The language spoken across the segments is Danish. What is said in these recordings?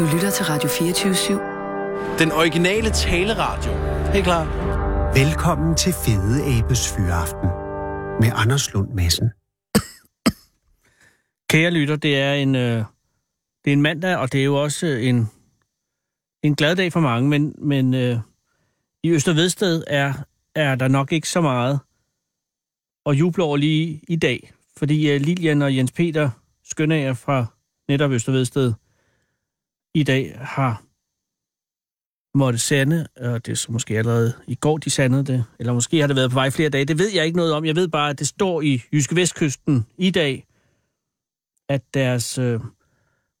Du lytter til Radio 24 Den originale taleradio. Helt klar. Velkommen til Fede Abes Fyraften med Anders Lund Madsen. Kære lytter, det er en, øh, det er en mandag, og det er jo også øh, en, en glad dag for mange, men, men øh, i Østervedsted er, er der nok ikke så meget at juble over lige i dag, fordi øh, Lilian og Jens Peter Skønager fra netop Østervedsted i dag har måtte sande, og det er så måske allerede i går, de sandede det, eller måske har det været på vej flere dage, det ved jeg ikke noget om. Jeg ved bare, at det står i Jyske Vestkysten i dag, at deres øh,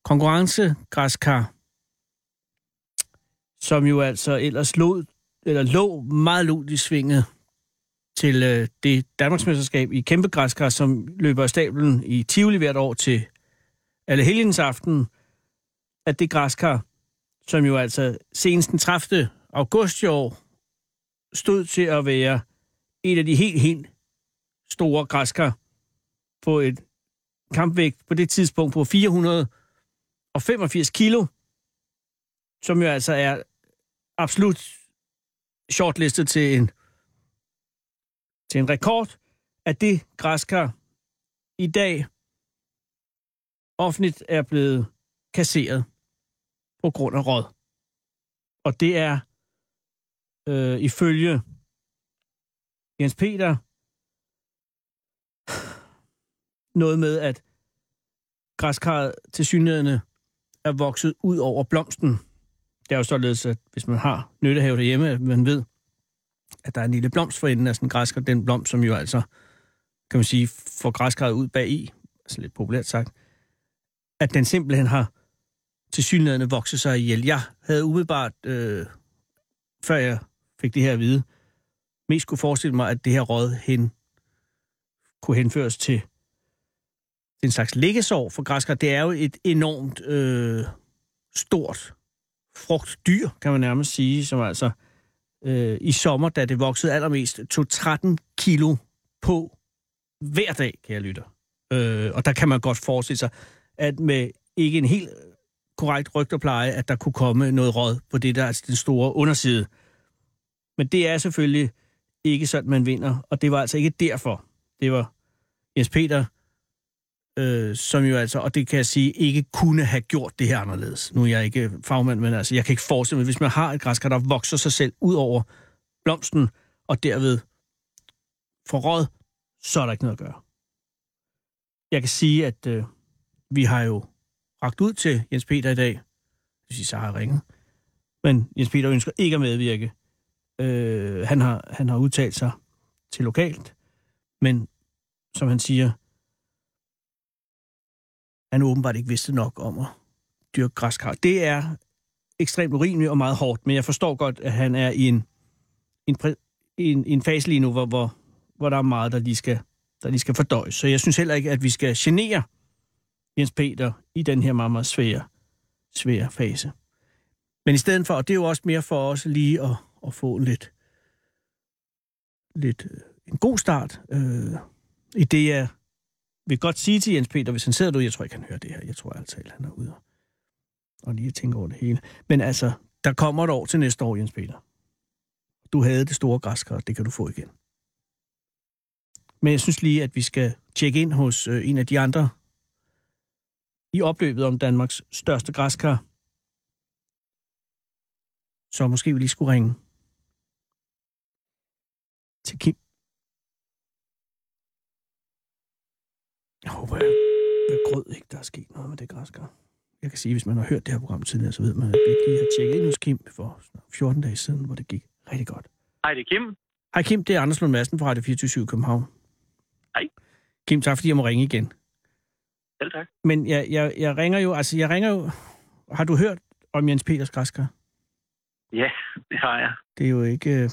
konkurrencegræskar, som jo altså ellers lå, eller lå meget lunt i svinget til øh, det Danmarksmesterskab i kæmpe græskar, som løber af stablen i Tivoli hvert år til alle aften, at det græskar, som jo altså senest den 30. august i år stod til at være et af de helt, helt store græskar på et kampvægt på det tidspunkt på 485 kilo, som jo altså er absolut shortlistet til en, til en rekord, at det græskar i dag offentligt er blevet kasseret på grund af råd. Og det er øh, ifølge Jens Peter noget med, at græskarret til synligheden er vokset ud over blomsten. Det er jo således, at hvis man har nyttehave derhjemme, at man ved, at der er en lille blomst for enden af sådan en græskar, den blomst, som jo altså, kan man sige, får græskarret ud bag i, altså lidt populært sagt, at den simpelthen har til synligheden vokse sig ihjel. Jeg havde umiddelbart, øh, før jeg fik det her at vide, mest kunne forestille mig, at det her råd hen kunne henføres til en slags liggesår for græskar. Det er jo et enormt øh, stort frugtdyr, kan man nærmest sige, som altså øh, i sommer, da det voksede allermest, tog 13 kilo på hver dag, kan jeg lytte. Øh, og der kan man godt forestille sig, at med ikke en helt korrekt rygterpleje, at der kunne komme noget råd på det, der altså den store underside. Men det er selvfølgelig ikke sådan, man vinder, og det var altså ikke derfor. Det var Jens Peter, øh, som jo altså, og det kan jeg sige, ikke kunne have gjort det her anderledes. Nu er jeg ikke fagmand, men altså, jeg kan ikke forestille mig, hvis man har et græskar, der vokser sig selv ud over blomsten, og derved får råd, så er der ikke noget at gøre. Jeg kan sige, at øh, vi har jo ragt ud til Jens Peter i dag. Det vil sige, så har ringet. Men Jens Peter ønsker ikke at medvirke. Øh, han, har, han har udtalt sig til lokalt, men som han siger, han åbenbart ikke vidste nok om at dyrke græskar. Det er ekstremt urimeligt og meget hårdt, men jeg forstår godt, at han er i en, en, en, en fase lige nu, hvor, hvor, hvor der er meget, der lige, skal, der lige skal fordøjes. Så jeg synes heller ikke, at vi skal genere Jens Peter i den her meget, meget svære, svære fase. Men i stedet for, og det er jo også mere for os lige at, at få lidt, lidt øh, en god start øh, i det, jeg vil godt sige til Jens Peter, hvis han sidder derude, jeg tror ikke, han hører det her, jeg tror altid, han er ude og lige tænker over det hele. Men altså, der kommer et år til næste år, Jens Peter. Du havde det store græskar, det kan du få igen. Men jeg synes lige, at vi skal tjekke ind hos øh, en af de andre i opløbet om Danmarks største græskar. Så måske vi lige skulle ringe til Kim. Jeg håber, jeg, jeg grød ikke, der er sket noget med det græskar. Jeg kan sige, hvis man har hørt det her program tidligere, så ved man, at vi lige har tjekket ind hos Kim for 14 dage siden, hvor det gik rigtig godt. Hej, det er Kim. Hej Kim, det er Anders Lund Madsen fra Radio 24 København. Hej. Kim, tak fordi jeg må ringe igen. Selv tak. Men jeg, jeg, jeg ringer jo, altså jeg ringer jo... Har du hørt om Jens Peters græskar? Ja, det har jeg. Det er jo ikke... øh,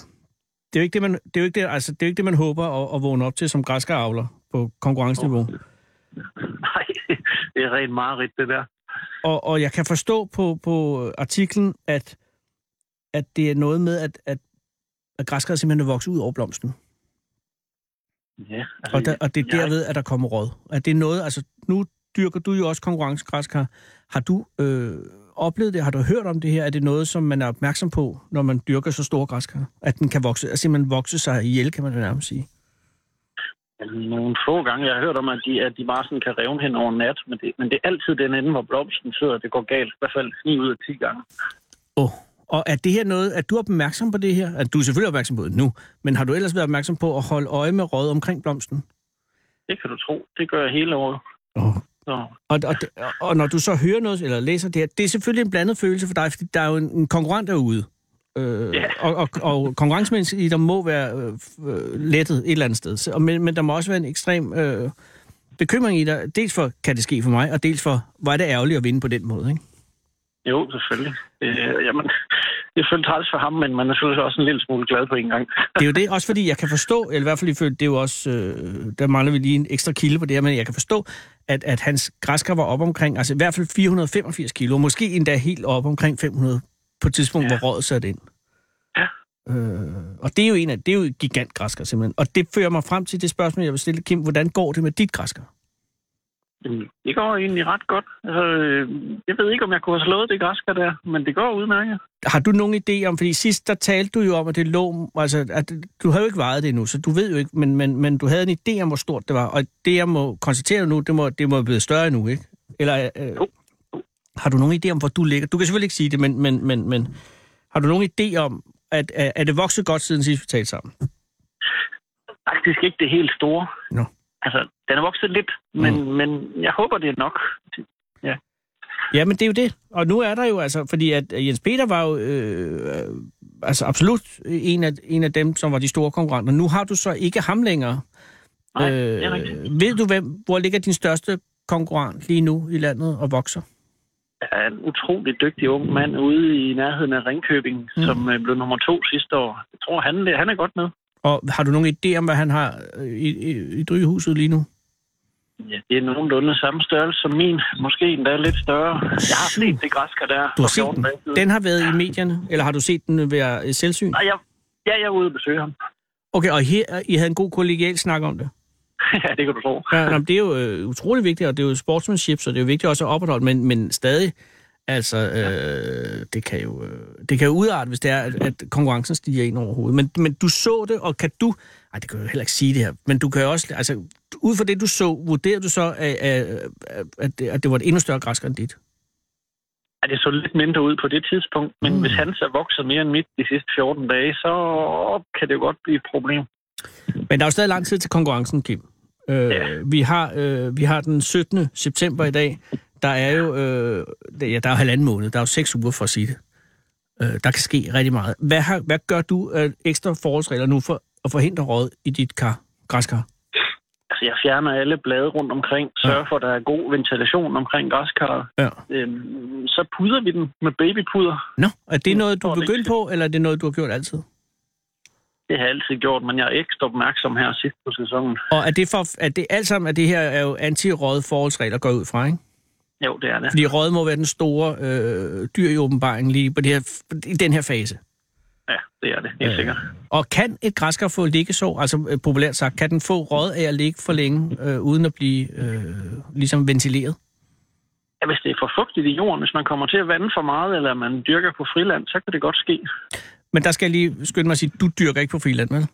Det er jo ikke det, man, det er jo ikke det, altså, det, er jo ikke det man håber at, at vågne op til som græskaravler på konkurrenceniveau. Oh. Nej, det er rent meget rigtigt, det der. Og, og jeg kan forstå på, på artiklen, at, at det er noget med, at, at, at græskar simpelthen er vokset ud over blomsten. Ja, altså, Og, der, og det er derved, at der kommer råd. At det er noget, altså nu dyrker du jo også konkurrencegræskar. Har du øh, oplevet det? Har du hørt om det her? Er det noget, som man er opmærksom på, når man dyrker så store græskar? At den kan vokse, altså simpelthen vokse sig ihjel, kan man vel nærmest sige. Nogle få gange, jeg har hørt om, at de, at de bare sådan kan revne hen over nat, men det, men det er altid den ende, hvor blomsten sidder, det går galt. I hvert fald 9 ud af 10 gange. Åh, oh. og er det her noget, at du er opmærksom på det her? At du er selvfølgelig opmærksom på det nu, men har du ellers været opmærksom på at holde øje med råd omkring blomsten? Det kan du tro. Det gør jeg hele året. Oh. Så, Og, og, og når du så hører noget, eller læser det her, det er selvfølgelig en blandet følelse for dig, fordi der er jo en, en konkurrent derude. Øh, Ja. og, og, og konkurrencemæssigt, der må være øh, øh, lettet et eller andet sted. Så, og, men, men der må også være en ekstrem øh, bekymring i dig. Dels for, kan det ske for mig, og dels for, hvor er det ærgerligt at vinde på den måde, ikke? jo, selvfølgelig. Øh, jamen, det er selvfølgelig træls for ham, men man er selvfølgelig også en lille smule glad på en gang. Det er jo det, også fordi jeg kan forstå, eller i hvert fald ifølge, det er jo også, øh, der mangler vi lige en ekstra kilde på det her, men jeg kan forstå, at, at hans græskar var op omkring, altså i hvert fald 485 kilo, måske endda helt op omkring 500 på et tidspunkt, ja. Hvor rådet satte ind. Ja. Øh, og det er jo en af, det er jo et gigantgræskar simpelthen. Og det fører mig frem til det spørgsmål, jeg vil stille Kim. Hvordan går det med dit græskar? Det går egentlig ret godt. Altså, øh, jeg ved ikke, om jeg kunne have slået det græsker der, men det går udmærket. Har du nogen idé om, fordi sidst der talte du jo om, at det lå, altså, at du har jo ikke vejet det endnu, så du ved jo ikke, men, men, men du havde en idé om, hvor stort det var, og det jeg må konstatere nu, det må, det må blive større nu, ikke? Eller øh, Jo. har du nogen idé om, hvor du ligger? Du kan selvfølgelig ikke sige det, men, men, men, men har du nogen idé om, at, at, er det vokset godt siden sidst vi talte sammen? Faktisk ikke det helt store. Nå. Altså, den er vokset lidt, men, mm. men jeg håber, det er nok. Ja, men det er jo det. Og nu er der jo altså, fordi at Jens Peter var jo øh, øh, altså absolut en af, en af dem, som var de store konkurrenter. Nu har du så ikke ham længere. Nej, det er rigtigt. ved du, hvem, hvor ligger din største konkurrent lige nu i landet og vokser? Der er en utrolig dygtig ung mand ude i nærheden af Ringkøbing, Mm. som øh, blev nummer to sidste år. Jeg tror, han, han er godt med. Og har du nogen idé om, hvad han har øh, i, i, i drygehuset lige nu? Ja, det er nogenlunde samme størrelse som min. Måske endda lidt større. Jeg har set det græsker der. Du har set 14 den. Den har været i medierne, eller har du set den være øh, selvsyn? Nej, jeg, ja, jeg er ude og besøge ham. Okay, og her, I havde en god kollegial snak om det? ja, det kan du tro. Ja, nå, det er jo øh, utrolig vigtigt, og det er jo sportsmanship, så det er jo vigtigt også at opretholde, men, men stadig, altså, øh, det, kan jo, øh, det kan jo udarte, hvis det er, at, at konkurrencen stiger ind over hovedet. Men, men du så det, og kan du, ej, det kan jeg jo heller ikke sige det her, men du kan jo også, altså, ud fra det, du så, vurderer du så, at, at, at, det, at det var et endnu større græsker end dit? Ja, det så lidt mindre ud på det tidspunkt, men Mm. hvis han så vokser mere end mit de sidste 14 dage, så kan det jo godt blive et problem. Men der er jo stadig lang tid til konkurrencen, Kim. Øh, Ja. vi, har, øh, vi har den 17. september i dag. Der er jo øh, ja, der er jo halvanden måned. Der er jo seks uger for at sige det. Øh, der kan ske rigtig meget. Hvad, har, hvad gør du af ekstra forholdsregler nu for at forhindre råd i dit kar, græskar? Altså, jeg fjerner alle blade rundt omkring, sørger for, at der er god ventilation omkring græskarret. Ja. Øhm, så puder vi den med babypuder. Nå, er det noget, du er begyndt på, eller er det noget, du har gjort altid? Det har jeg altid gjort, men jeg er ekstra opmærksom her sidst på sæsonen. Og er det, for, er det alt sammen, at det her er jo anti-råd forholdsregler går ud fra, ikke? Jo, det er det. Fordi råd må være den store øh, dyr i åbenbaringen lige på det her, i den her fase. Ja, det er det. Helt Øh. sikkert. Og kan et græskar få liggesår, altså øh, populært sagt, kan den få råd af at ligge for længe, øh, uden at blive øh, ligesom ventileret? Ja, hvis det er for fugtigt i jorden, hvis man kommer til at vande for meget, eller man dyrker på friland, så kan det godt ske. Men der skal jeg lige skynde mig at sige, du dyrker ikke på friland, vel?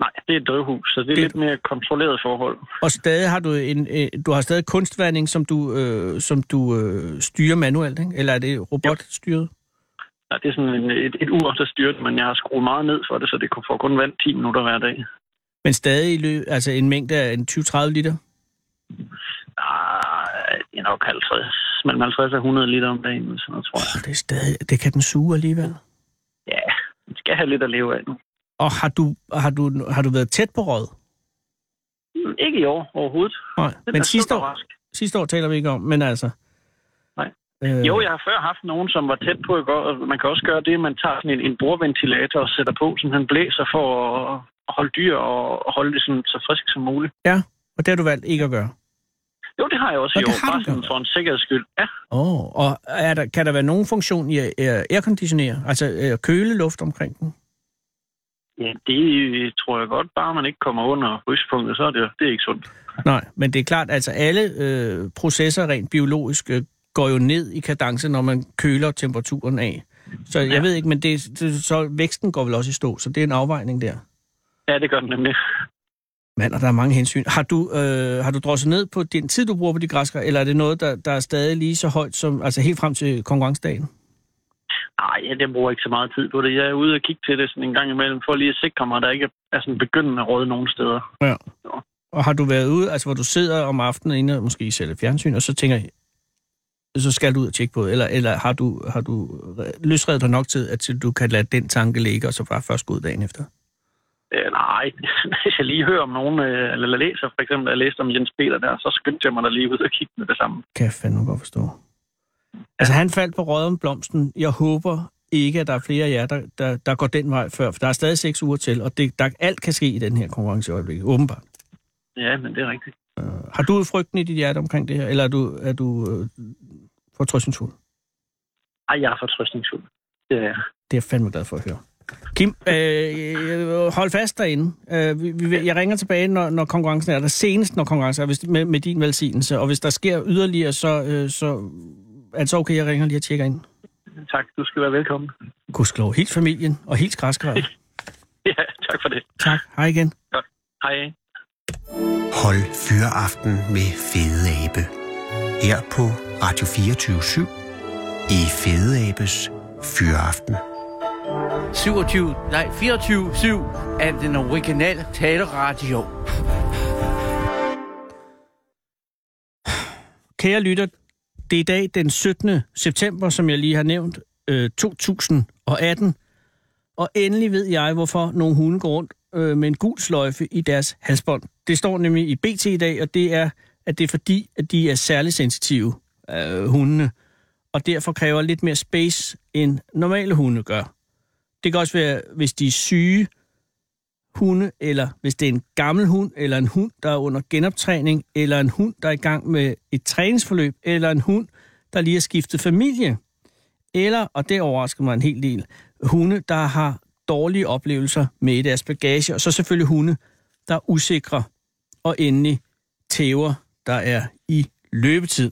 Nej, det er et drivhus, så det er Det- lidt mere kontrolleret forhold. Og stadig har du en, øh, du har stadig kunstvanding, som du, øh, som du øh, styrer manuelt, ikke? Eller er det robotstyret? Ja, det er sådan en, et, et ur, der styrer det, men jeg har skruet meget ned for det, så det kunne få kun vand 10 minutter hver dag. Men stadig i løb, altså en mængde af en 20-30 liter? Ah, det er nok 50, mellem 50 og 100 liter om dagen, sådan noget, tror jeg. Det, er stadig, det kan den suge alligevel. Ja, man skal have lidt at leve af nu. Og har du, har du, har du været tæt på råd? Mm, Ikke i år overhovedet. Nej, Den men sidste år, superrask. sidste år taler vi ikke om, men altså... Nej. Øh, Jo, jeg har før haft nogen, som var tæt på i går. og Man kan også gøre det, at man tager sådan en, en bordventilator og sætter på, så han blæser for at holde dyr og holde det sådan, så frisk som muligt. Ja, og det har du valgt ikke at gøre. Jo, det har jeg også Og i år, bare sådan for en sikkerheds skyld. Ja, Åh, oh, og er der, kan der være nogen funktion i at at airconditionere, altså at køle luft omkring den? Ja, det tror jeg godt, bare man ikke kommer under ryspunktet, så er det, det er ikke sundt. Nej, men det er klart, altså alle øh, processer rent biologisk øh, går jo ned i kadence, når man køler temperaturen af. Så jeg Ja. ved ikke, men det, det, så væksten går vel også i stå, så det er en afvejning der. Ja, det gør den nemlig. Mand, og der er mange hensyn. Har du, øh, har du drosset ned på den tid, du bruger på de græskar, eller er det noget, der, der er stadig lige så højt som, altså helt frem til konkurrencedagen? Nej, ja, det bruger ikke så meget tid på det. Jeg er ude og kigge til det sådan en gang imellem, for lige at sikre mig, at der ikke er sådan begyndende råd nogen steder. Ja. Og har du været ude, altså hvor du sidder om aftenen inde og måske selv fjernsyn, og så tænker så skal du ud og tjekke på det, eller, eller har du, har du løsredet dig nok til, at du kan lade den tanke ligge, og så bare først gå ud dagen efter? Øh, nej, hvis jeg lige hører om nogen, øh, eller læser for eksempel, jeg læste om Jens Peter der, så skyndte jeg mig da lige ud og kigge med det samme. Kan jeg fandme godt forstå. Altså, han faldt på røde om blomsten. Jeg håber ikke, at der er flere af jer, der, der, der går den vej før, for der er stadig seks uger til, og det, der, alt kan ske i den her konkurrence i øjeblikket, åbenbart. Ja, men det er rigtigt. Har du frygten i dit hjerte omkring det her, eller er du, er du øh, fortrøstningsfuld? Ej, jeg er fortrøstningsfuld. Det er jeg. Det er jeg fandme glad for at høre. Kim, øh, hold fast derinde. Øh, vi, vi, jeg ringer tilbage, når, når konkurrencen er der. Senest, når konkurrencen er hvis, med, med din velsignelse. Og hvis der sker yderligere, så, øh, så er det så okay, jeg ringer lige og tjekker ind. Tak, du skal være velkommen. Gudskelov, helt familien og helt græskræet. Ja, tak for det. tak, hej igen. Hej. Hold Fyraften med Fede Abe. Her på Radio 24 i Fede Abes Fyraften. 27, nej, 24-7 er den originale taleradio. Kære lytter, det er i dag den 17. september, som jeg lige har nævnt, øh, 2018. Og endelig ved jeg, hvorfor nogle hunde går rundt øh, med en gul sløjfe i deres halsbånd. Det står nemlig i BT i dag, og det er, at det er fordi, at de er særligt sensitive, øh, hundene, og derfor kræver lidt mere space, end normale hunde gør. Det kan også være, hvis de er syge hunde, eller hvis det er en gammel hund, eller en hund, der er under genoptræning, eller en hund, der er i gang med et træningsforløb, eller en hund, der lige har skiftet familie. Eller, og det overrasker mig en hel del, hunde, der har dårlige oplevelser med i deres bagage, og så selvfølgelig hunde, der er usikre, og endelig tæver, der er i løbetid.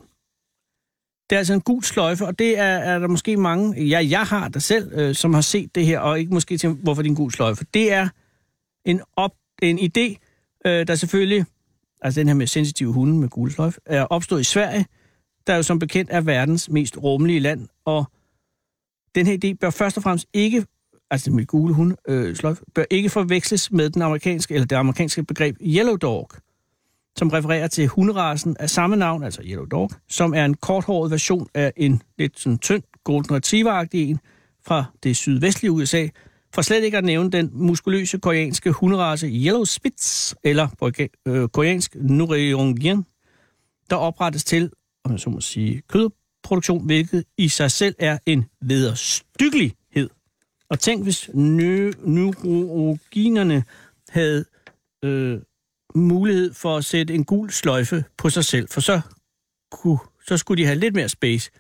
Det er altså en gul sløjfe, og det er, er der måske mange, ja, jeg har der selv, øh, som har set det her, og ikke måske tænkt, hvorfor det er en gul sløjfe. Det er en, op, en idé, øh, der selvfølgelig, altså den her med sensitive hunde med guldsløjf, er opstået i Sverige, der jo som bekendt er verdens mest rummelige land, og den her idé bør først og fremmest ikke, altså med gule hunde, øh, sløjf, bør ikke forveksles med den amerikanske, eller det amerikanske begreb Yellow Dog, som refererer til hunderasen af samme navn, altså Yellow Dog, som er en korthåret version af en lidt sådan tynd Golden retriever en fra det sydvestlige USA, for slet ikke at nævne den muskuløse koreanske hunderace Yellow Spitz, eller på øh, koreansk Nureongyang, der oprettes til, om jeg så må sige, kødproduktion, hvilket i sig selv er en vederstyggelighed. Og tænk, hvis nø- havde øh, mulighed for at sætte en gul sløjfe på sig selv, for så, kunne, så skulle de have lidt mere space.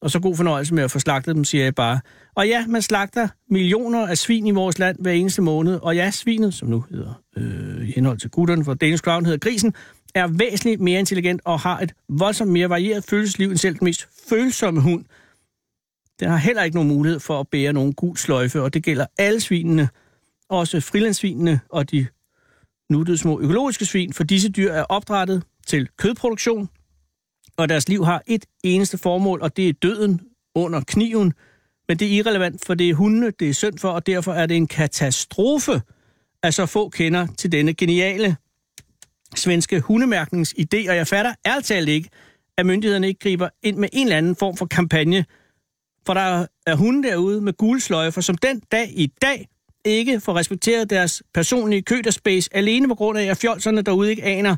Og så god fornøjelse med at få slagtet dem, siger jeg bare. Og ja, man slagter millioner af svin i vores land hver eneste måned. Og ja, svinet, som nu hedder, øh, i henhold til gutterne for Danish Crown, hedder grisen, er væsentligt mere intelligent og har et voldsomt mere varieret følelsesliv end selv den mest følsomme hund. Den har heller ikke nogen mulighed for at bære nogen gul sløjfe, og det gælder alle svinene, også frilandsvinene og de nuttede små økologiske svin, for disse dyr er opdrettet til kødproduktion, og deres liv har et eneste formål, og det er døden under kniven. Men det er irrelevant, for det er hundene, det er synd for, og derfor er det en katastrofe, at så få kender til denne geniale svenske hundemærkningsidé, og jeg fatter ærligt talt ikke, at myndighederne ikke griber ind med en eller anden form for kampagne, for der er hunde derude med gule sløjfer, som den dag i dag ikke får respekteret deres personlige køderspace, alene på grund af, at fjolserne derude ikke aner,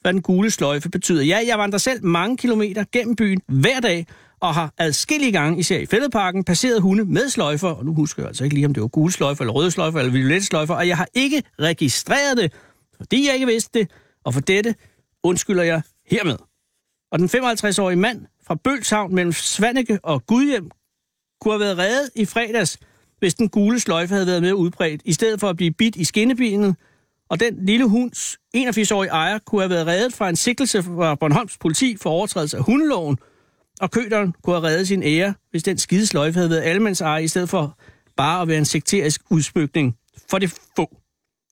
hvad den gule sløjfe betyder. Ja, jeg vandrer selv mange kilometer gennem byen hver dag, og har adskillige gange, især i fældeparken, passeret hunde med sløjfer, og nu husker jeg altså ikke lige, om det var gule sløjfer, eller røde sløjfer, eller violette sløjfer, og jeg har ikke registreret det, fordi jeg ikke vidste det, og for dette undskylder jeg hermed. Og den 55-årige mand fra Bølshavn mellem Svanike og Gudhjem kunne have været reddet i fredags, hvis den gule sløjfe havde været mere udbredt, i stedet for at blive bidt i skinnebenet, og den lille hunds 81-årige ejer kunne have været reddet fra en sikkelse fra Bornholms politi for overtrædelse af hundeloven, og køderen kunne have reddet sin ære, hvis den skide sløjfe havde været almands eje, i stedet for bare at være en sekterisk udsmykning for det få.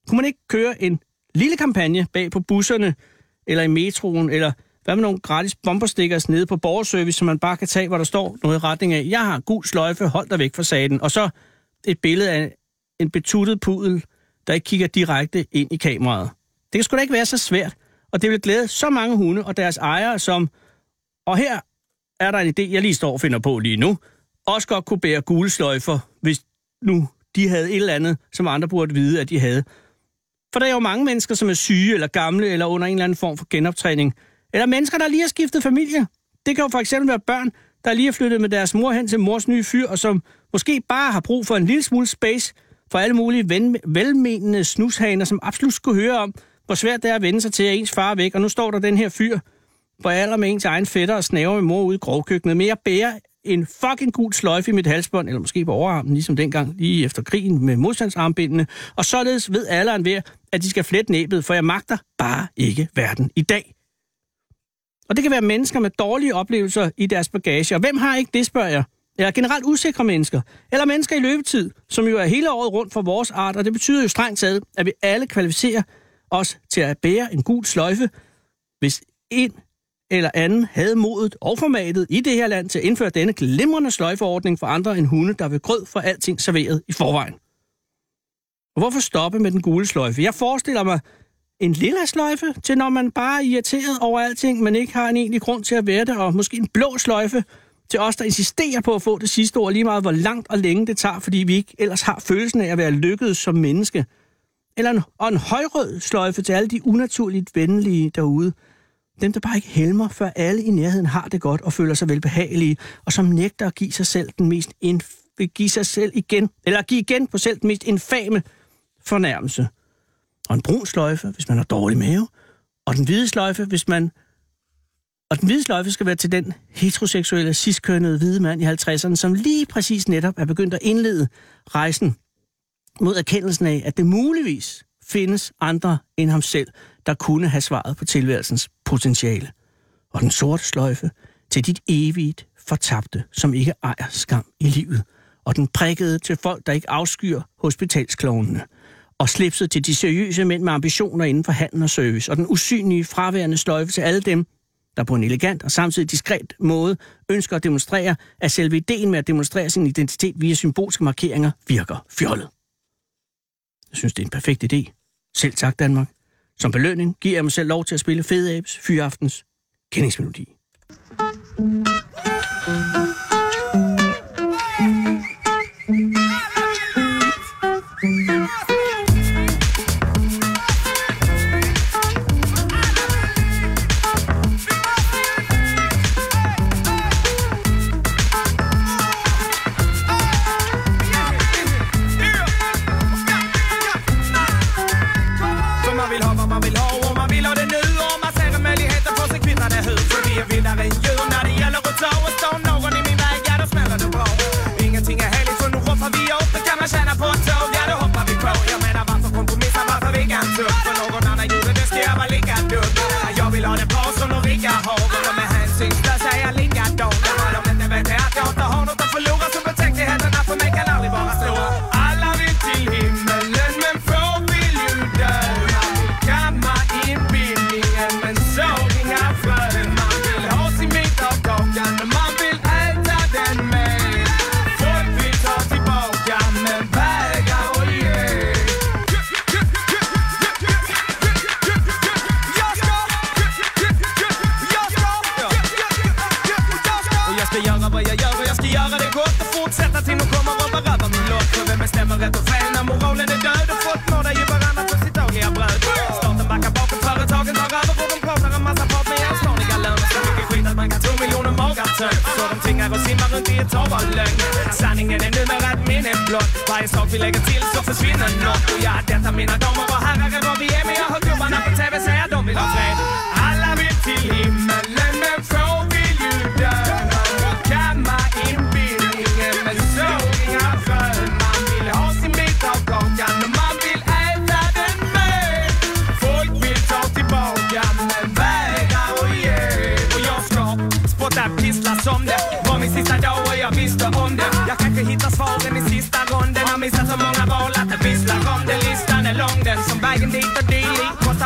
Kunne man ikke køre en lille kampagne bag på busserne, eller i metroen, eller hvad med nogle gratis bomberstikkers nede på borgerservice, som man bare kan tage, hvor der står noget i retning af, jeg har gul sløjfe, hold dig væk fra saten. Og så et billede af en betuttet pudel, der ikke kigger direkte ind i kameraet. Det kan sgu da ikke være så svært, og det vil glæde så mange hunde og deres ejere, som, og her er der en idé, jeg lige står og finder på lige nu, også godt kunne bære gule sløjfer, hvis nu de havde et eller andet, som andre burde vide, at de havde. For der er jo mange mennesker, som er syge eller gamle eller under en eller anden form for genoptræning. Eller mennesker, der lige har skiftet familie. Det kan jo for eksempel være børn, der lige er flyttet med deres mor hen til mors nye fyr, og som måske bare har brug for en lille smule space for alle mulige ven, velmenende snushaner, som absolut skulle høre om, hvor svært det er at vende sig til, at ens far er væk. Og nu står der den her fyr på alder med ens egen fætter og snaver med mor ude i grovkøkkenet. Men jeg bærer en fucking gul sløjfe i mit halsbånd, eller måske på overarmen, ligesom dengang, lige efter krigen med modstandsarmbindene. Og således ved alderen ved, at de skal flette næbet, for jeg magter bare ikke verden i dag. Og det kan være mennesker med dårlige oplevelser i deres bagage. Og hvem har ikke det, spørger jeg? Eller generelt usikre mennesker. Eller mennesker i løbetid, som jo er hele året rundt for vores art. Og det betyder jo strengt taget, at vi alle kvalificerer os til at bære en gul sløjfe, hvis en eller anden havde modet og formatet i det her land til at indføre denne glimrende sløjforordning for andre end hunde, der vil grød for alting serveret i forvejen. Og hvorfor stoppe med den gule sløjfe? Jeg forestiller mig en lille sløjfe til, når man bare er irriteret over alting, men ikke har en egentlig grund til at være det, og måske en blå sløjfe til os, der insisterer på at få det sidste ord, lige meget hvor langt og længe det tager, fordi vi ikke ellers har følelsen af at være lykkedes som menneske. Eller en, og en højrød sløjfe til alle de unaturligt venlige derude. Dem, der bare ikke helmer, før alle i nærheden har det godt og føler sig velbehagelige, og som nægter at give sig selv den mest inf- give sig selv igen, eller give igen på selv den mest infame fornærmelse. Og en brun sløjfe, hvis man har dårlig mave, og den hvide sløjfe, hvis man og den hvide sløjfe skal være til den heteroseksuelle, ciskønnede hvide mand i 50'erne, som lige præcis netop er begyndt at indlede rejsen mod erkendelsen af, at det muligvis findes andre end ham selv, der kunne have svaret på tilværelsens potentiale. Og den sorte sløjfe til dit evigt fortabte, som ikke ejer skam i livet. Og den prikkede til folk, der ikke afskyr hospitalsklovnene. Og slipset til de seriøse mænd med ambitioner inden for handel og service. Og den usynlige fraværende sløjfe til alle dem, der på en elegant og samtidig diskret måde ønsker at demonstrere, at selve ideen med at demonstrere sin identitet via symbolske markeringer virker fjollet. Jeg synes, det er en perfekt idé. Selv tak, Danmark. Som belønning giver jeg mig selv lov til at spille Fede Abes Fyraftens kendingsmelodi. För i ett hav av lögn Sanningen är numera ett minne blott Varje vi lægger til, så forsvinder nok. Du, jeg har datter, damer dommer, hvor herrer, hvor vi är Men jag hör gubbarna på TV säga er dum i fred Alla vil tilgive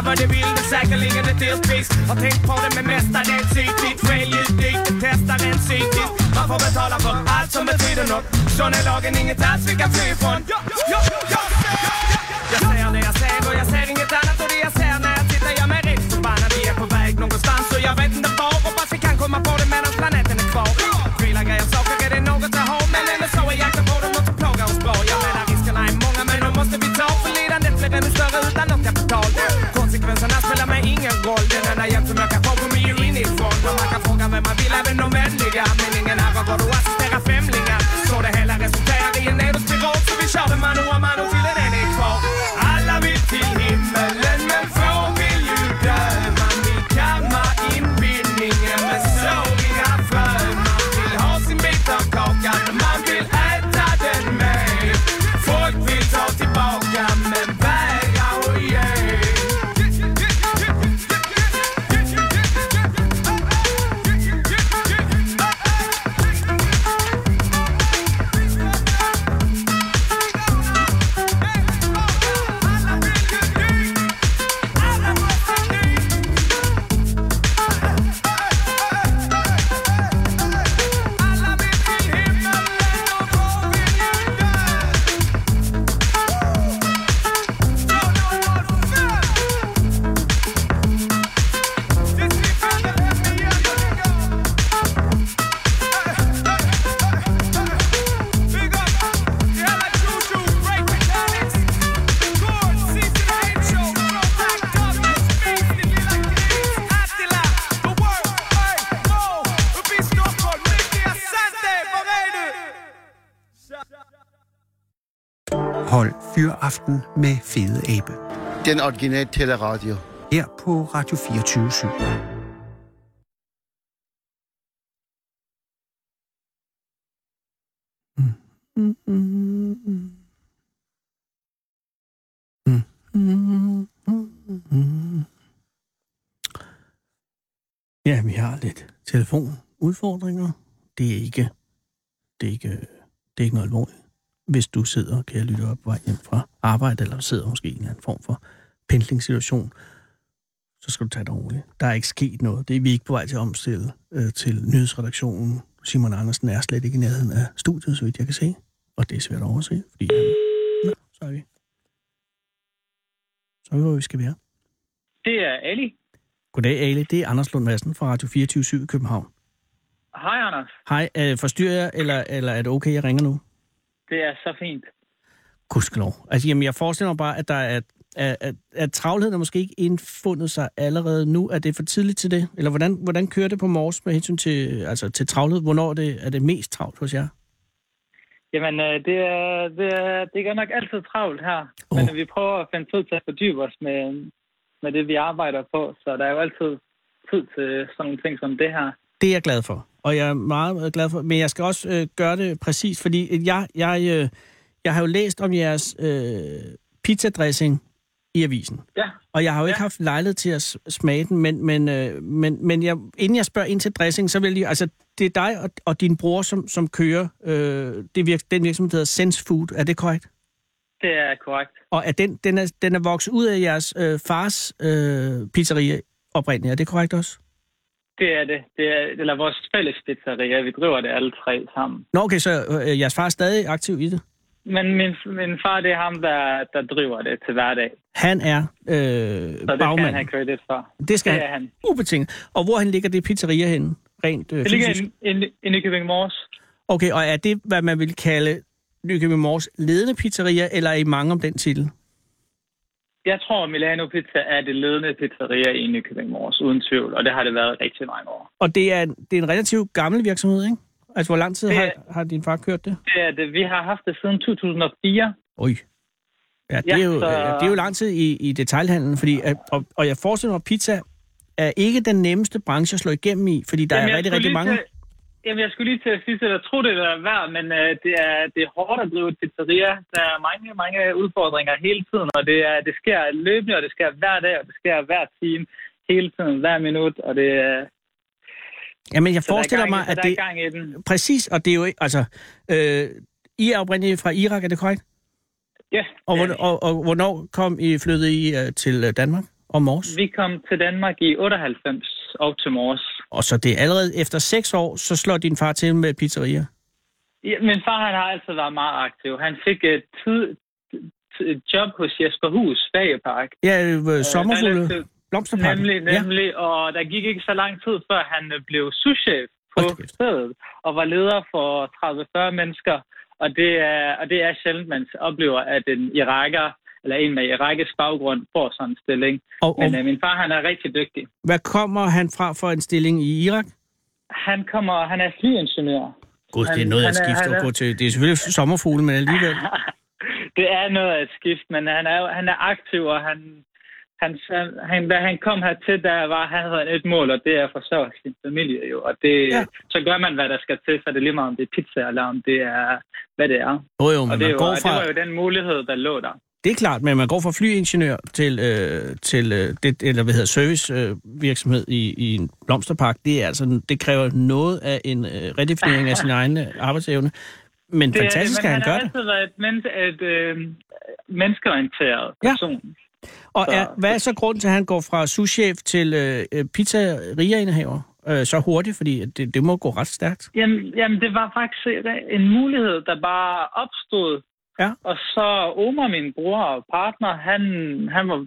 vad det vill, men är säkerligen ett dyrt pris Har tänkt på det med mestadels ytligt Fel ljud det testar en psykiskt Man får betala för allt som betyder något Sån är lagen, inget alls vi kan fly ifrån Jag ser det jag ser och jag ser inget annat och det jag Fyraften med Fede Abe. Den originale teleradio. Her på Radio 24 /7. Ja, vi har lidt telefonudfordringer. Det er ikke, det er ikke, det er ikke noget alvorligt. Hvis du sidder, kan jeg lytte op vej hjem fra arbejde, eller sidder måske i en eller anden form for pendlingssituation, så skal du tage det roligt. Der er ikke sket noget. Det er vi ikke på vej til at omstille øh, til nyhedsredaktionen. Simon Andersen er slet ikke i nærheden af studiet, så vidt jeg kan se. Og det er svært at overse, fordi han... Nå, så er vi. Så er vi, hvor vi skal være. Det er Ali. Goddag, Ale. Det er Anders Lund Madsen fra Radio 24 i København. Hej, Anders. Hej, øh, forstyrrer jeg, eller, eller er det okay, jeg ringer nu? Det er så fint. Gudskelov. Altså, jamen, jeg forestiller mig bare, at der er, at, at, at travlheden er måske ikke indfundet sig allerede nu. Er det for tidligt til det? Eller hvordan, hvordan kører det på morges med hensyn til, altså, til travlhed? Hvornår er det, er det mest travlt hos jer? Jamen, øh, det er, det er, det er godt nok altid travlt her. Åh. Men vi prøver at finde tid til at fordybe os med, med det, vi arbejder på. Så der er jo altid tid til sådan nogle ting som det her. Det er jeg glad for, og jeg er meget glad for. Men jeg skal også øh, gøre det præcis, fordi jeg, jeg, øh, jeg har jo læst om jeres øh, pizzadressing i avisen. Ja, Og jeg har jo ikke Ja. haft lejlighed til at smage den, men, men, øh, men, men jeg, inden jeg spørger ind til dressing, så vil jeg lige, altså det er dig og, og din bror, som, som kører øh, det virk, den virksomhed, der hedder Sense Food. Er det korrekt? det er korrekt. Og er den, den, er, den er vokset ud af jeres øh, fars øh, pizzeria oprindeligt. Er det korrekt også? Det er det. det er, eller vores fælles pizzeria. Vi driver det alle tre sammen. Nå okay, så øh, jeres far er stadig aktiv i det? Men min, min far, det er ham, der, der driver det til hverdag. Han er øh, Så det skal han have credit for. Det skal det han. han. Ubetinget. Og hvor han ligger det pizzeria henne? Rent øh, Det ligger fysisk? inde i Nykøbing Mors. Okay, og er det, hvad man vil kalde Nykøbing Mors ledende pizzeria, eller er I mange om den titel? Jeg tror, Milano Pizza er det ledende pizzeria i Nykøbing Mors, uden tvivl. Og det har det været rigtig mange år. Og det er, det er en relativt gammel virksomhed, ikke? Altså, hvor lang tid Det har, har din far kørt det? Det er det. Vi har haft det siden 2004. Oj. Ja, det, Ja, er jo, så- det er jo lang tid i, i detailhandlen, fordi, og, og jeg forestiller mig, at pizza er ikke den nemmeste branche at slå igennem i, fordi der Jamen, er rigtig, rigtig mange. Til, jamen, jeg skulle lige til at sige til dig, tro det er værd, men uh, det, er, det er hårdt at drive et pizzeria. Der er mange, mange udfordringer hele tiden, og det, er, det sker løbende, og det sker hver dag, og det sker hver time, hele tiden, hver minut, og det, er- Jamen, jeg er forestiller gang, mig, at det... er gang i den. Præcis, og det er jo ikke... Altså, øh, I er oprindeligt fra Irak, er det korrekt? Ja, Og, hvor, og, og hvornår kom I flyttede I uh, til øh, Danmark? Om morges? vi kom til Danmark i 98 og til morges. Og så det er allerede efter seks år, så slår din far til med pizzeria? Ja, min far han har altid været meget aktiv. Han fik et, tid, et job hos Jesper Hus, Fagepark. Ja, øh, sommerfulde relativt- blomsterpakke. Nemlig, Ja. nemlig. Og der gik ikke så lang tid, før han øh, blev souschef på stedet, og var leder for 30-40 mennesker. Og det, er, og det er sjældent, man oplever, at en iraker, eller en med irakisk baggrund, får sådan en stilling. Og, og Men øh, min far, han er rigtig dygtig. hvad kommer han fra for en stilling i Irak? Han kommer, han er flyingeniør. Gud, det er noget han er- skift han at gå til. Det er selvfølgelig sommerfugle, men alligevel. det er noget af et skift, men han er, han er aktiv, og han, han, han, da han kom hertil, der var han havde et mål, og det er at forsørge sin familie jo. Og det, Ja. så gør man, hvad der skal til, så det er lige meget, om det er pizza, eller om det er, hvad det er. Jo, jo, men Og det, er man jo, går og det fra... var jo den mulighed, der lå der. Det er klart, men man går fra flyingeniør til, øh, til øh, det, eller hvad hedder, servicevirksomhed øh, virksomhed i, i en blomsterpark. Det, er altså, det kræver noget af en øh, redefinering af sin egen øh, arbejdsevne. Men det fantastisk, er at han men gør har det. altid været et, men, et øh, menneskeorienteret Ja. person. Og er, hvad er så grunden til, at han går fra souschef til øh, øh, pizzeria-indehaver øh, så hurtigt? Fordi det, det må gå ret stærkt. Jamen, jamen, det var faktisk en mulighed, der bare opstod. Ja. Og så Omar, min bror og partner, han, han var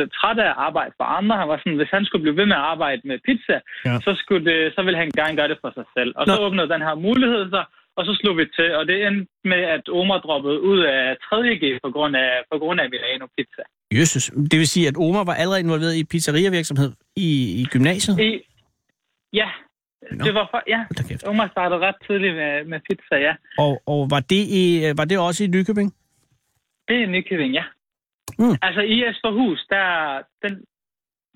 lidt træt af at arbejde for andre. Han var sådan, hvis han skulle blive ved med at arbejde med pizza, Ja. så, skulle det, så ville han gerne gøre det for sig selv. Og Nå. så åbnede den her mulighed så, og så slog vi til. Og det endte med, at Omar droppede ud af 3.G på grund af, på grund af Milano Pizza. Jesus. Det vil sige, at Omar var allerede involveret i pizzeria-virksomhed i, i gymnasiet? I, ja, Nå. det var for, ja. Omar startede ret tidligt med, med pizza, ja. Og, og var, det i, øh, var det også i Nykøbing? Det er Nykøbing, ja. Mm. Altså i Esperhus, der den,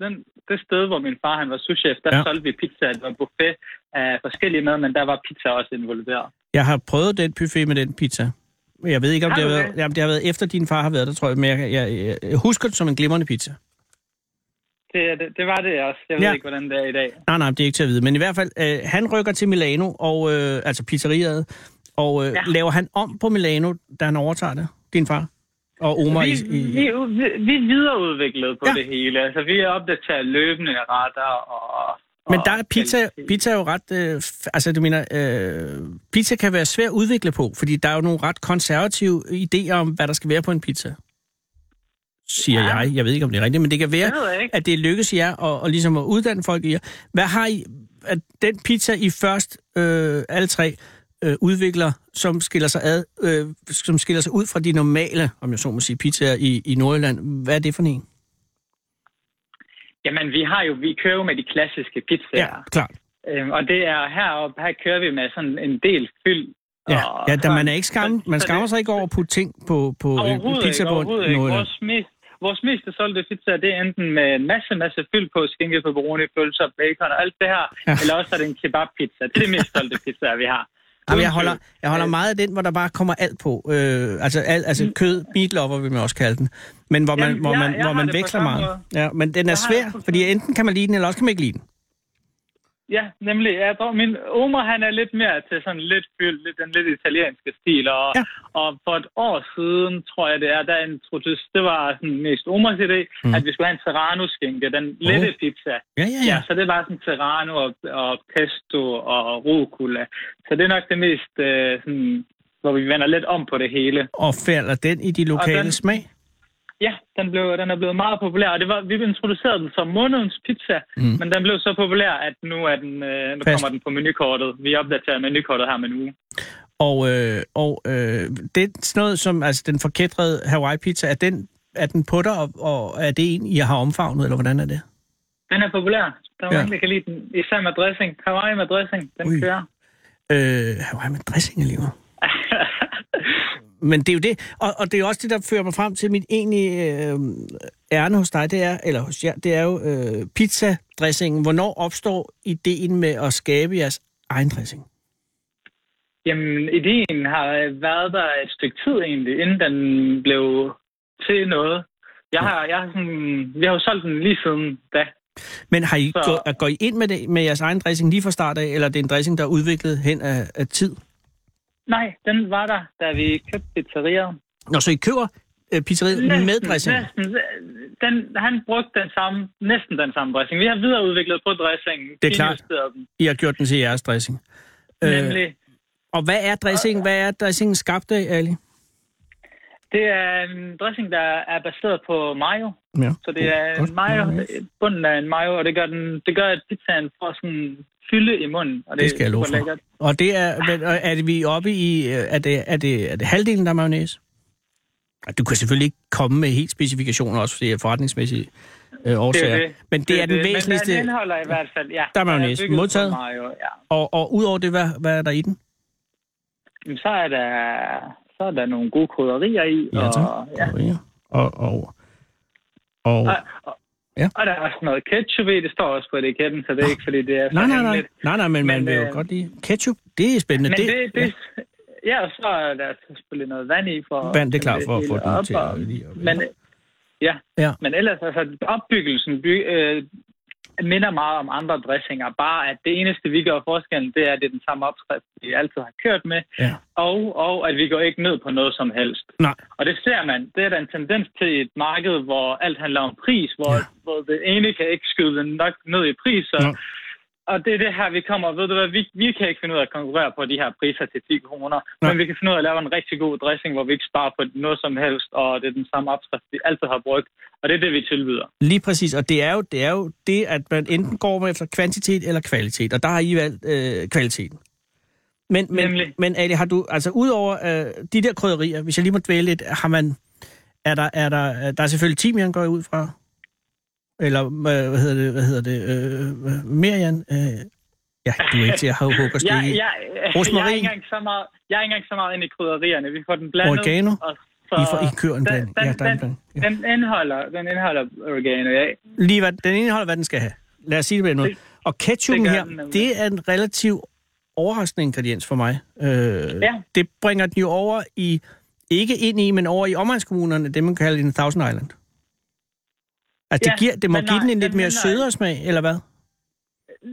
den, det sted, hvor min far han var souschef, der Ja. solgte vi pizza. Det var buffet af forskellige mad, men der var pizza også involveret. Jeg har prøvet den buffet med den pizza. Jeg ved ikke, om Har det har, været, jamen, det har været efter din far har været der, tror jeg. Men jeg, jeg, jeg husker det som en glimrende pizza. Det, det, det var det også. Jeg ved Ja. ja. ikke, hvordan det er i dag. Nej, nej, det er ikke til at vide. Men i hvert fald, øh, han rykker til Milano, og, øh, altså pizzeriet, og øh, ja. Laver han om på Milano, da han overtager det, din far? Og Omar Vi, i, i... vi, vi, vi er videreudviklet på Ja. det hele. Altså, vi er opdateret løbende retter og... Men der er pizza, pizza er jo ret... Øh, altså, du mener, øh, pizza kan være svær at udvikle på, fordi der er jo nogle ret konservative idéer om, hvad der skal være på en pizza. Siger Ja. jeg. Jeg ved ikke, om det er rigtigt, men det kan være, Det ikke. at det lykkes jer at, at, ligesom at uddanne folk i jer. Hvad har I... At den pizza, I først, øh, alle tre, øh, udvikler, som skiller sig ad, øh, som skiller sig ud fra de normale, om jeg så må sige, pizzaer i, i Nordjylland. Hvad er det for en? Jamen, vi har jo, vi kører jo med de klassiske pizzaer. klart. Øhm, og det er heroppe, her kører vi med sådan en del fyld. Ja, og ja da man er ikke skam, man skammer sig ikke over at putte ting på, på Overhovedet en ikke, pizza på overhovedet ikke. Vores mest, vores mest solgte pizza, det er enten med en masse, masse fyld på, skinke, pepperoni, pølser, bacon og alt det her, Ja. eller også er det en kebab-pizza. Det er det mest solgte pizza, vi har. Jamen, jeg, holder, jeg holder meget af den, hvor der bare kommer alt på. Øh, altså al, altså kød, meat lover vil man også kalde den. Men hvor man, Jamen, hvor jeg- man, jeg hvor har man på veksler meget. Ja, men den er Jeg svær, på fordi enten kan man lide den, eller også kan man ikke lide den. Ja, nemlig. Jeg tror, min Omar, han er lidt mere til sådan lidt fyld, lidt, den lidt italienske stil. Og, Ja. og for et år siden, tror jeg det er, der introducerede, det var sådan mest Omars idé, Mm. at vi skulle have en serrano-skinke, den lette Oh. pizza. Ja, ja, Ja, ja. så det var sådan serrano og, og pesto og rucola. Så det er nok det mest, øh, sådan, hvor vi vender lidt om på det hele. Og falder den i de lokale den- smag? Ja, den, blev, den er blevet meget populær, og det var, vi introducerede den som månedens pizza, Mm. men den blev så populær, at nu, er den, øh, nu Fast. kommer den på menukortet. Vi opdaterer menukortet her med en uge. Og, øh, og øh, det er sådan noget som, altså den forkætrede Hawaii-pizza, er den, er den på dig, og, og er det en, I har omfavnet, eller hvordan er det? Den er populær. Der er Ja. mange, der kan lide den. Især med dressing. Hawaii med dressing, den. Ui. kører. Øh, Hawaii med dressing alligevel. Men det er jo det, og, og det er jo også det, der fører mig frem til mit egentlige øh, ærne hos dig, det er, eller hos jer, det er jo øh, pizzadressingen. Hvornår opstår ideen med at skabe jeres egen dressing? Jamen, ideen har været der et stykke tid egentlig, inden den blev til noget. Jeg har, jeg har sådan, vi har jo solgt den lige siden da. Men har I Så- gå, går I ind med, det, med jeres egen dressing lige fra start af, eller er det en dressing, der er udviklet hen af, af tid? Nej, den var der, da vi købte pizzeriet. Nå, så I køber øh, pizzeriet med dressing? Næsten. Den, han brugte den samme, næsten den samme dressing. Vi har videreudviklet på dressingen. Det er klart. Den. I har gjort den til jeres dressing. Nemlig. og hvad er dressing? Hvad er dressingen skabt af, Ali? Det er en dressing, der er baseret på mayo. Ja. Så det er Godt. en mayo, bunden af en mayo, og det gør, den, det gør at pizzaen får sådan fylde i munden. Og det, Det skal jeg er love for. lækkert. Og det er, men, er det vi oppe i, øh, er det, er det, er det halvdelen, der er mayonnaise? Ej, Du kan selvfølgelig ikke komme med helt specifikationer, også fordi det er forretningsmæssige øh, årsager. det. Men det, er den det. væsentligste... Men den indeholder i hvert fald, ja. Der er mayonnaise. Modtaget. Mayo, ja. Og, og udover det, hvad, hvad er der i den? Jamen, så er der, så er der nogle gode krydderier i. Ja, tak. og, ja. Ja. Og, og, og, Og, og, Ja. og der er også noget ketchup i. Det står også på etiketten, så det er ikke, fordi det er nej, nej, nej, nej, nej, men, man Men, vil jo øh, godt lide ketchup. Det er spændende. Men det, det, ja. det ja, og så er der selvfølgelig noget vand i for... at Vand, det er klart for at få op, til at- Men, ja. Ja. men ellers, altså, opbyggelsen by, øh, minder meget om andre dressinger. Bare at det eneste, vi gør forskellen, det er, at det er den samme opskrift, vi altid har kørt med. Ja. Og, og at vi går ikke ned på noget som helst. Nej. Og det ser man. Det er der en tendens til et marked, hvor alt handler om pris, hvor, Ja. hvor det ene kan ikke skyde den nok ned i pris. Nå. Og det er det her, vi kommer. Ved du hvad, vi, vi kan ikke finde ud af at konkurrere på de her priser til 10 kroner. Nå. Men vi kan finde ud af at lave en rigtig god dressing, hvor vi ikke sparer på noget som helst, og det er den samme opskrift, vi altid har brugt. Og det er det, vi tilbyder. Lige præcis, og det er, jo, det er jo det, at man enten går med efter kvantitet eller kvalitet, og der har I valgt øh, kvaliteten. Men, men, Nemlig. men Ali, har du, altså udover øh, de der krydderier, hvis jeg lige må dvæle lidt, har man, er der, er der, der er selvfølgelig timian, går jeg ud fra, eller hvad hedder det, hvad hedder det, øh, Merian, øh, ja, du er ikke til at have hugge og Jeg, jeg, Rosmarin. jeg, er ikke engang så meget, jeg er ikke engang så meget inde i krydderierne. Vi får den blandet. Oregano? Og så, I, får, I kører en den, blanding. den, Ja, der er en den, blanding. Ja. den, indeholder, den indeholder oregano, ja. Lige hvad, den indeholder, hvad den skal have. Lad os sige det på den. Det- Og ketchupen det her, den det er en relativ overraskende ingrediens for mig. Øh, Ja. Det bringer den jo over i, ikke ind i, men over i omegnskommunerne, det man kalder en Thousand Island. Altså, det, Ja, giver, det må give nej, den en lidt den mere sødere smag, eller hvad?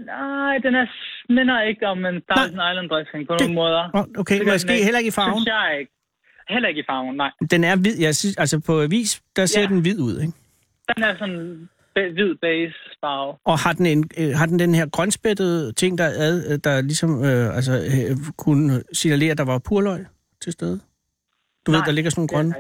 Nej, den er, minder ikke om en Thousand Island dressing på Det- nogen måder. Okay, Det måske ikke. heller ikke i farven. Synes jeg ikke. Heller ikke i farven, nej. Den er hvid. Jeg synes, altså på avis, der ser Ja. den hvid ud, ikke? Den er sådan hvid base farve. Og har den, en, øh, har den den her grønspættede ting, der, ad, der ligesom øh, altså, øh, kunne signalere, at der var purløg til stede? Du ved, Nej, der ligger sådan nogle det grønne...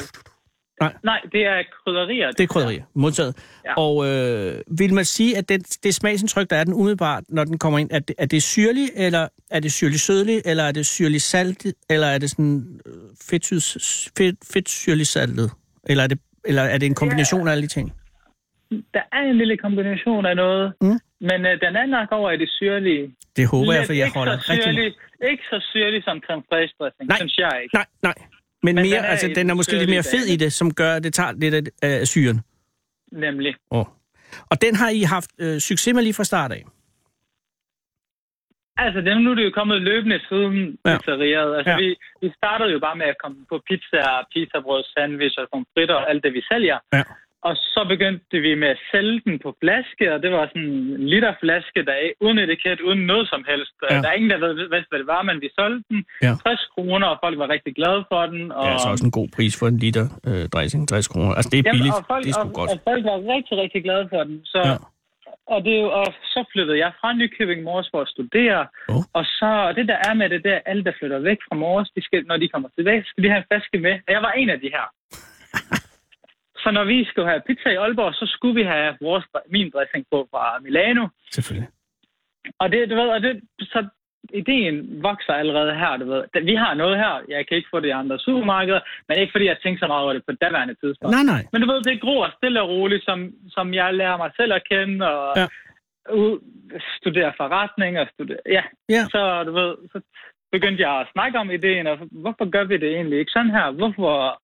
ikke. Nej, det er krydderier. Det er krydderier, modtaget. Ja. Ja. Og øh, vil man sige, at det, det smagsindtryk, der er den umiddelbart, når den kommer ind, er det, er det syrlig, eller er det syrlig sødlig, eller er det syrlig saltet, eller er det sådan øh, fedtsys- fedt, fedt syrlig saltet? Eller er, det, eller er det en kombination af alle de ting? Der er en lille kombination af noget, Mm. men øh, den er nok over i det syrlige. Det håber jeg, Lidt for jeg holder rigtig syrlig, Ikke så syrlig som creme fraiche dressing, Nej. synes jeg ikke. Nej, nej. Men, Men mere, den altså, den er måske lidt mere fed i det, som gør, at det tager lidt af, af syren. Nemlig. Oh. Og den har I haft øh, succes med lige fra start af. Altså, dem nu er det jo kommet løbende siden Ja. pizzeriet. Altså, ja. vi, vi startede jo bare med at komme på pizza, pizzabrød, sandwich og pomfritter og alt det, vi sælger. Ja. Og så begyndte vi med at sælge den på flaske, og det var sådan en liter flaske, der er uden etiket, uden noget som helst. Ja. Ja. Der er ingen, der ved, vidste, hvad det var, men vi solgte den. Ja. 60 kroner, og folk var rigtig glade for den. Og, Det er altså også en god pris for en liter øh, dressing, 60 kroner. Altså, det er billigt. og folk, det er sgu og, godt. Og folk var rigtig, rigtig glade for den. Så, Ja. ja. og, det, jo- og så flyttede jeg fra Nykøbing Mors for at studere. Oh. Og så og det, der er med det, det er, alle, der flytter væk fra Mors, de skal, når de kommer tilbage, så skal de have en flaske med. Og jeg var en af de her. Så når vi skulle have pizza i Aalborg, så skulle vi have vores, min dressing på fra Milano. Selvfølgelig. Og det, du ved, og det, så ideen vokser allerede her, du ved. Vi har noget her, jeg kan ikke få det i andre supermarkeder, men ikke fordi jeg tænkte så meget over det på daværende tidspunkt. Nej, nej. Men du ved, det gror stille og roligt, som, som jeg lærer mig selv at kende, og Ja. ja. ud, studere forretning, og studere, ja. Ja. Så du ved, så begyndte jeg at snakke om ideen, og hvorfor gør vi det egentlig ikke sådan her? Hvorfor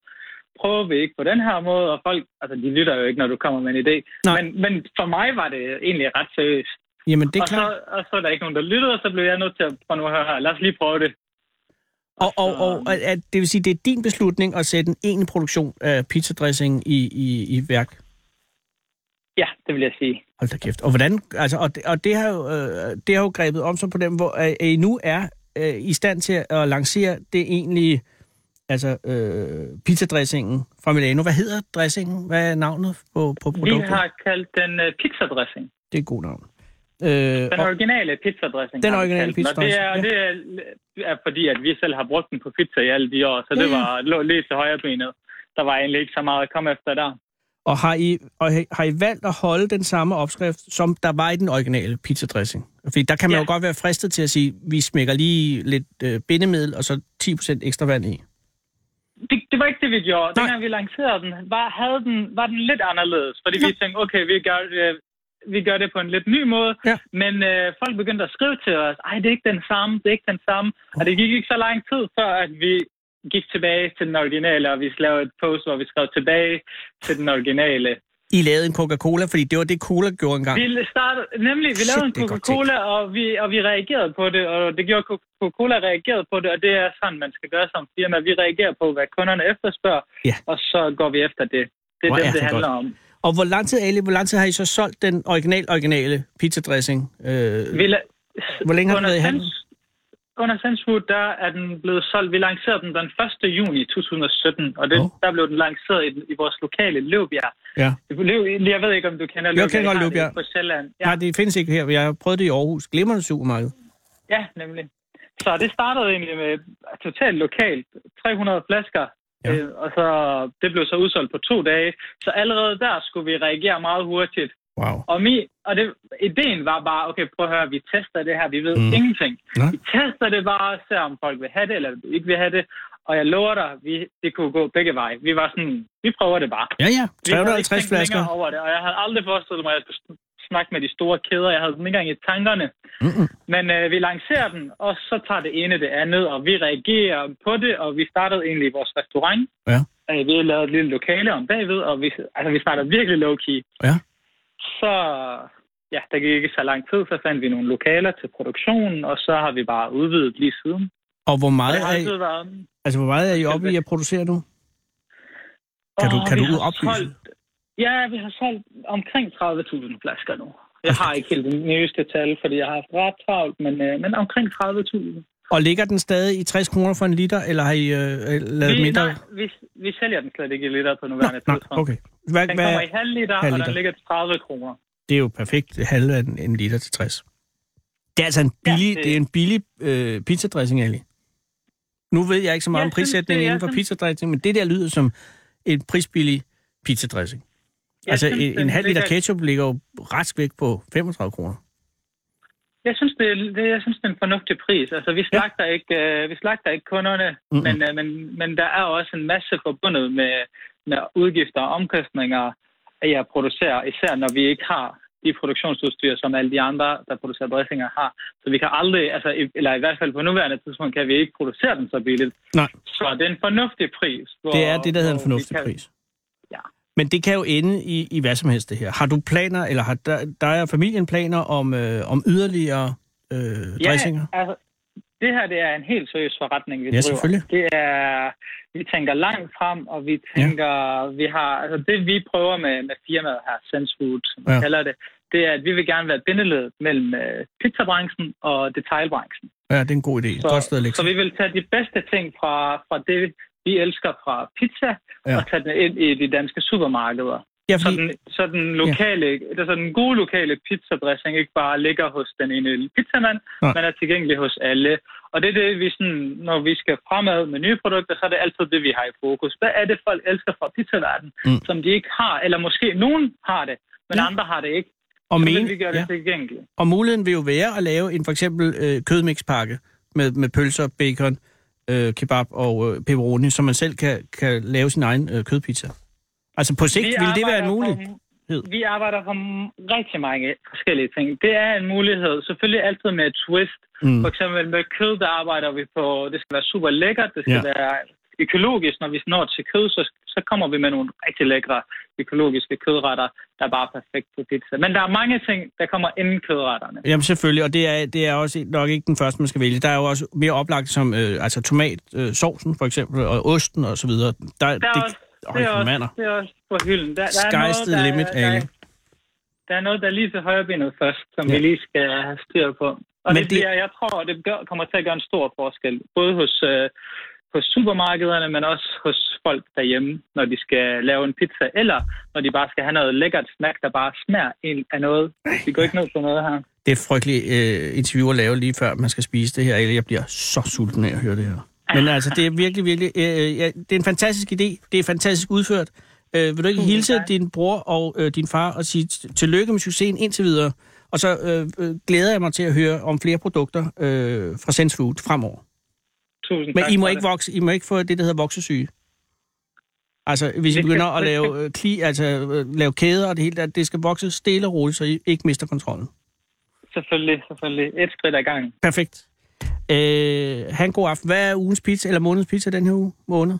prøver vi ikke på den her måde? Og folk, altså de lytter jo ikke, når du kommer med en idé. Nej. Men, men for mig var det egentlig ret seriøst. Jamen, det er og, klart. så, og så er der ikke nogen, der lyttede, og så blev jeg nødt til at prøve nu her. Lad os lige prøve det. Og, og, og at, at, det vil sige, det er din beslutning at sætte en egentlig produktion af pizzadressing i, i, i værk. Ja, det vil jeg sige. Hold da kæft. Og hvordan, altså, og det, og det har jo, øh, det har jo grebet om sig på dem, hvor øh, I nu er øh, i stand til at lancere det egentlige, altså øh, pizzadressingen fra Milano. Hvad hedder dressingen? Hvad er navnet på, på Vi produktet? har kaldt den uh, pizzadressing. Det er et godt navn. Øh, Den originale pizzadressing. Den vi originale Og det er, pizzadressing, det er, er fordi, at vi selv har brugt den på pizza i alle de år, så det Ja, ja. var lå lige til højre benet. Der var egentlig ikke så meget at komme efter der. og, har I, og har I valgt at holde den samme opskrift, som der var i den originale pizzadressing? Fordi der kan man Ja. jo godt være fristet til at sige, vi smækker lige lidt øh, bindemiddel, og så 10% ekstra vand i. Det, det var ikke det, vi gjorde. Nej. Dengang vi lancerede den, var, havde den, var den lidt anderledes. Fordi vi tænkte, okay, vi gør, øh, vi gør det på en lidt ny måde. Ja. Men øh, folk begyndte at skrive til os, ej, det er ikke den samme, det er ikke den samme. Og det gik ikke så lang tid, før at vi gik tilbage til den originale, og vi lavede et post, hvor vi skrev tilbage til den originale. I lavede en Coca-Cola, fordi det var det, Cola gjorde engang. Vi startede, nemlig, vi Shit, lavede en Coca-Cola, og vi, og vi reagerede på det, og det gjorde Coca-Cola reagerede på det, og det er sådan, man skal gøre som firma. Vi reagerer på, hvad kunderne efterspørger, Ja. og så går vi efter det. Det er Hvor det, er det det handler godt. om. Og hvor lang tid, Ali, hvor lang tid har I så solgt den original, originale pizzadressing? Øh, Vi la- hvor længe har den været i handel? Under Sensefood, der er den blevet solgt. Vi lancerede den den 1. juni 2017, og Åh. oh. der blev den lanceret i, i vores lokale Løvbjerg. Ja. Jeg ved ikke, om du kender Jeg kender godt Løvbjerg. På Sjælland. Ja. Nej, det findes ikke her. Jeg prøvet det i Aarhus. Glimrende supermarked. Ja, nemlig. Så det startede egentlig med totalt lokalt. 300 flasker. Ja. Øh, og så det blev så udsolgt på to dage. Så allerede der skulle vi reagere meget hurtigt. Wow. Og, mi, og det, ideen var bare, okay, prøv at høre, vi tester det her, vi ved mm. ingenting. Nej. Vi tester det bare, ser om folk vil have det, eller ikke vil have det. Og jeg lover dig, vi, det kunne gå begge veje. Vi var sådan, vi prøver det bare. Ja, ja. Vi havde ikke 350 tænkt flasker. over det, og jeg havde aldrig forestillet mig, at jeg skulle snakke med de store kæder. Jeg havde dem ikke engang i tankerne. Mm-mm. Men øh, vi lancerer den, og så tager det ene det andet, og vi reagerer på det, og vi startede egentlig i vores restaurant. Ja. Øh, vi har lavet et lille lokale om bagved, og vi, altså, vi startede virkelig low-key. Ja. Så, ja, der gik ikke så lang tid, så fandt vi nogle lokaler til produktionen, og så har vi bare udvidet lige siden. Og hvor Og meget, er I, altså, hvor meget er I oppe i at producere nu? Kan du- kan du oplyse? Solgt, ja, vi har solgt omkring 30.000 flasker nu. Jeg har ikke helt det nyeste tal, fordi jeg har haft ret travlt, men, øh, men omkring 30.000. Og ligger den stadig i 60 kroner for en liter, eller har I øh, lavet Vi, mindre? nej, vi, vi sælger den slet ikke i liter på Nå, nuværende nå, tidspunkt. okay. Hvad, Den hvad, kommer i halv liter, halv og liter. den ligger til 30 kroner. det er jo perfekt halve af en, en liter til 60. Det er altså en billig, ja, det- det... det er en billig øh, pizzadressing, Ali. Nu ved jeg ikke så meget Jeg om synes, prissætningen jeg inden for synes- pizzadressing, men det der lyder som en prisbillig pizzadressing. Jeg Altså synes, en, en halv liter ketchup ligger jo rask væk på 35 kroner. Jeg synes, det, det, jeg synes, det er en fornuftig pris. Altså, vi slagter, ja. ikke, øh, vi slagter ikke kunderne, Mm-mm. men, øh, men, men der er også en masse forbundet med, med udgifter og omkostninger af at producere, især når vi ikke har de produktionsudstyr, som alle de andre, der producerer dressinger, har. Så vi kan aldrig, altså, eller i hvert fald på nuværende tidspunkt, kan vi ikke producere den så billigt. Nej. Så det er en fornuftig pris. Hvor, Det er det, der hedder en fornuftig kan- pris. Ja. Men det kan jo ende i, i hvad som helst det her. Har du planer, eller har der, der er familien planer om, øh, om yderligere øh, dressinger? Ja, altså, det her det er en helt seriøs forretning, vi Ja, driver. selvfølgelig. Det er, vi tænker langt frem, og vi tænker, ja. vi har, altså det vi prøver med, med firmaet her, Sense Food, som vi Ja. kalder det, det er, at vi vil gerne være bindeled mellem øh, pizzabranchen og detailbranchen. Ja, det er en god idé. Så, Godt sted at så vi vil tage de bedste ting fra, fra det, vi elsker fra pizza, Ja. og tage den ind i de danske supermarkeder. Ja, Så fordi, den, så den lokale, ja. så den gode lokale pizzadressing ikke bare ligger hos den ene pizzamand, Nej. men er tilgængelig hos alle. Og det er det, vi sådan, når vi skal fremad med nye produkter, så er det altid det, vi har i fokus. Hvad er det, folk elsker fra pizzaverdenen, Mm. som de ikke har, eller måske nogen har det, men ja. andre har det ikke. Og, men, vil vi gøre det ja, tilgængeligt. og muligheden vil jo være at lave en for eksempel øh, kødmixpakke med, med pølser, bacon, øh, kebab og øh, pepperoni, så man selv kan, kan lave sin egen øh, kødpizza. Altså på sigt Vi vil det være en mulighed. For, vi arbejder for rigtig mange forskellige ting. Det er en mulighed. Selvfølgelig altid med et twist. Mm. For eksempel med kød, der arbejder vi på, det skal være super lækkert, det skal ja. være økologisk. Når vi når til kød, så, så kommer vi med nogle rigtig lækre økologiske kødretter, der er bare perfekt på pizza. Men der er mange ting, der kommer inden kødretterne. Jamen selvfølgelig, og det er, det er også nok ikke den første, man skal vælge. Der er jo også mere oplagt som øh, altså tomatsovsen øh, sovsen, for eksempel, og osten og så videre. Der, Der er det, også, Øj, det er også, mander. det er også på hylden. Der, der er noget, the der, limit, der, Ali. der er noget, der er lige til højre benet først, som Ja. vi lige skal have styr på. Og Men det, det- bliver, jeg tror, det gør, kommer til at gøre en stor forskel. Både hos, øh, hos supermarkederne, men også hos folk derhjemme, når de skal lave en pizza, eller når de bare skal have noget lækkert snack, der bare smager ind af noget. Vi går ikke ned på noget her. Det er et frygteligt øh, interview at lave lige før man skal spise det her, eller jeg bliver så sulten af at høre det her. Men altså, det er virkelig, virkelig... Øh, ja, det er en fantastisk idé. Det er fantastisk udført. Øh, vil du ikke Tusind hilse tak. din bror og øh, din far og sige tillykke med succesen indtil videre? Og så øh, øh, glæder jeg mig til at høre om flere produkter øh, fra Sense Food fremover. Tusind Men tak I må, ikke vokse, I må ikke få det, der hedder voksesyge. Altså, hvis I begynder at lave, øh, kli, altså, øh, lave kæder og det hele der, det skal vokse stille og roligt, så I ikke mister kontrollen. Selvfølgelig, selvfølgelig. Et skridt ad gangen. Perfekt. Øh, ha' en god aften. Hvad er ugens pizza, eller månedens pizza den her uge? Måned?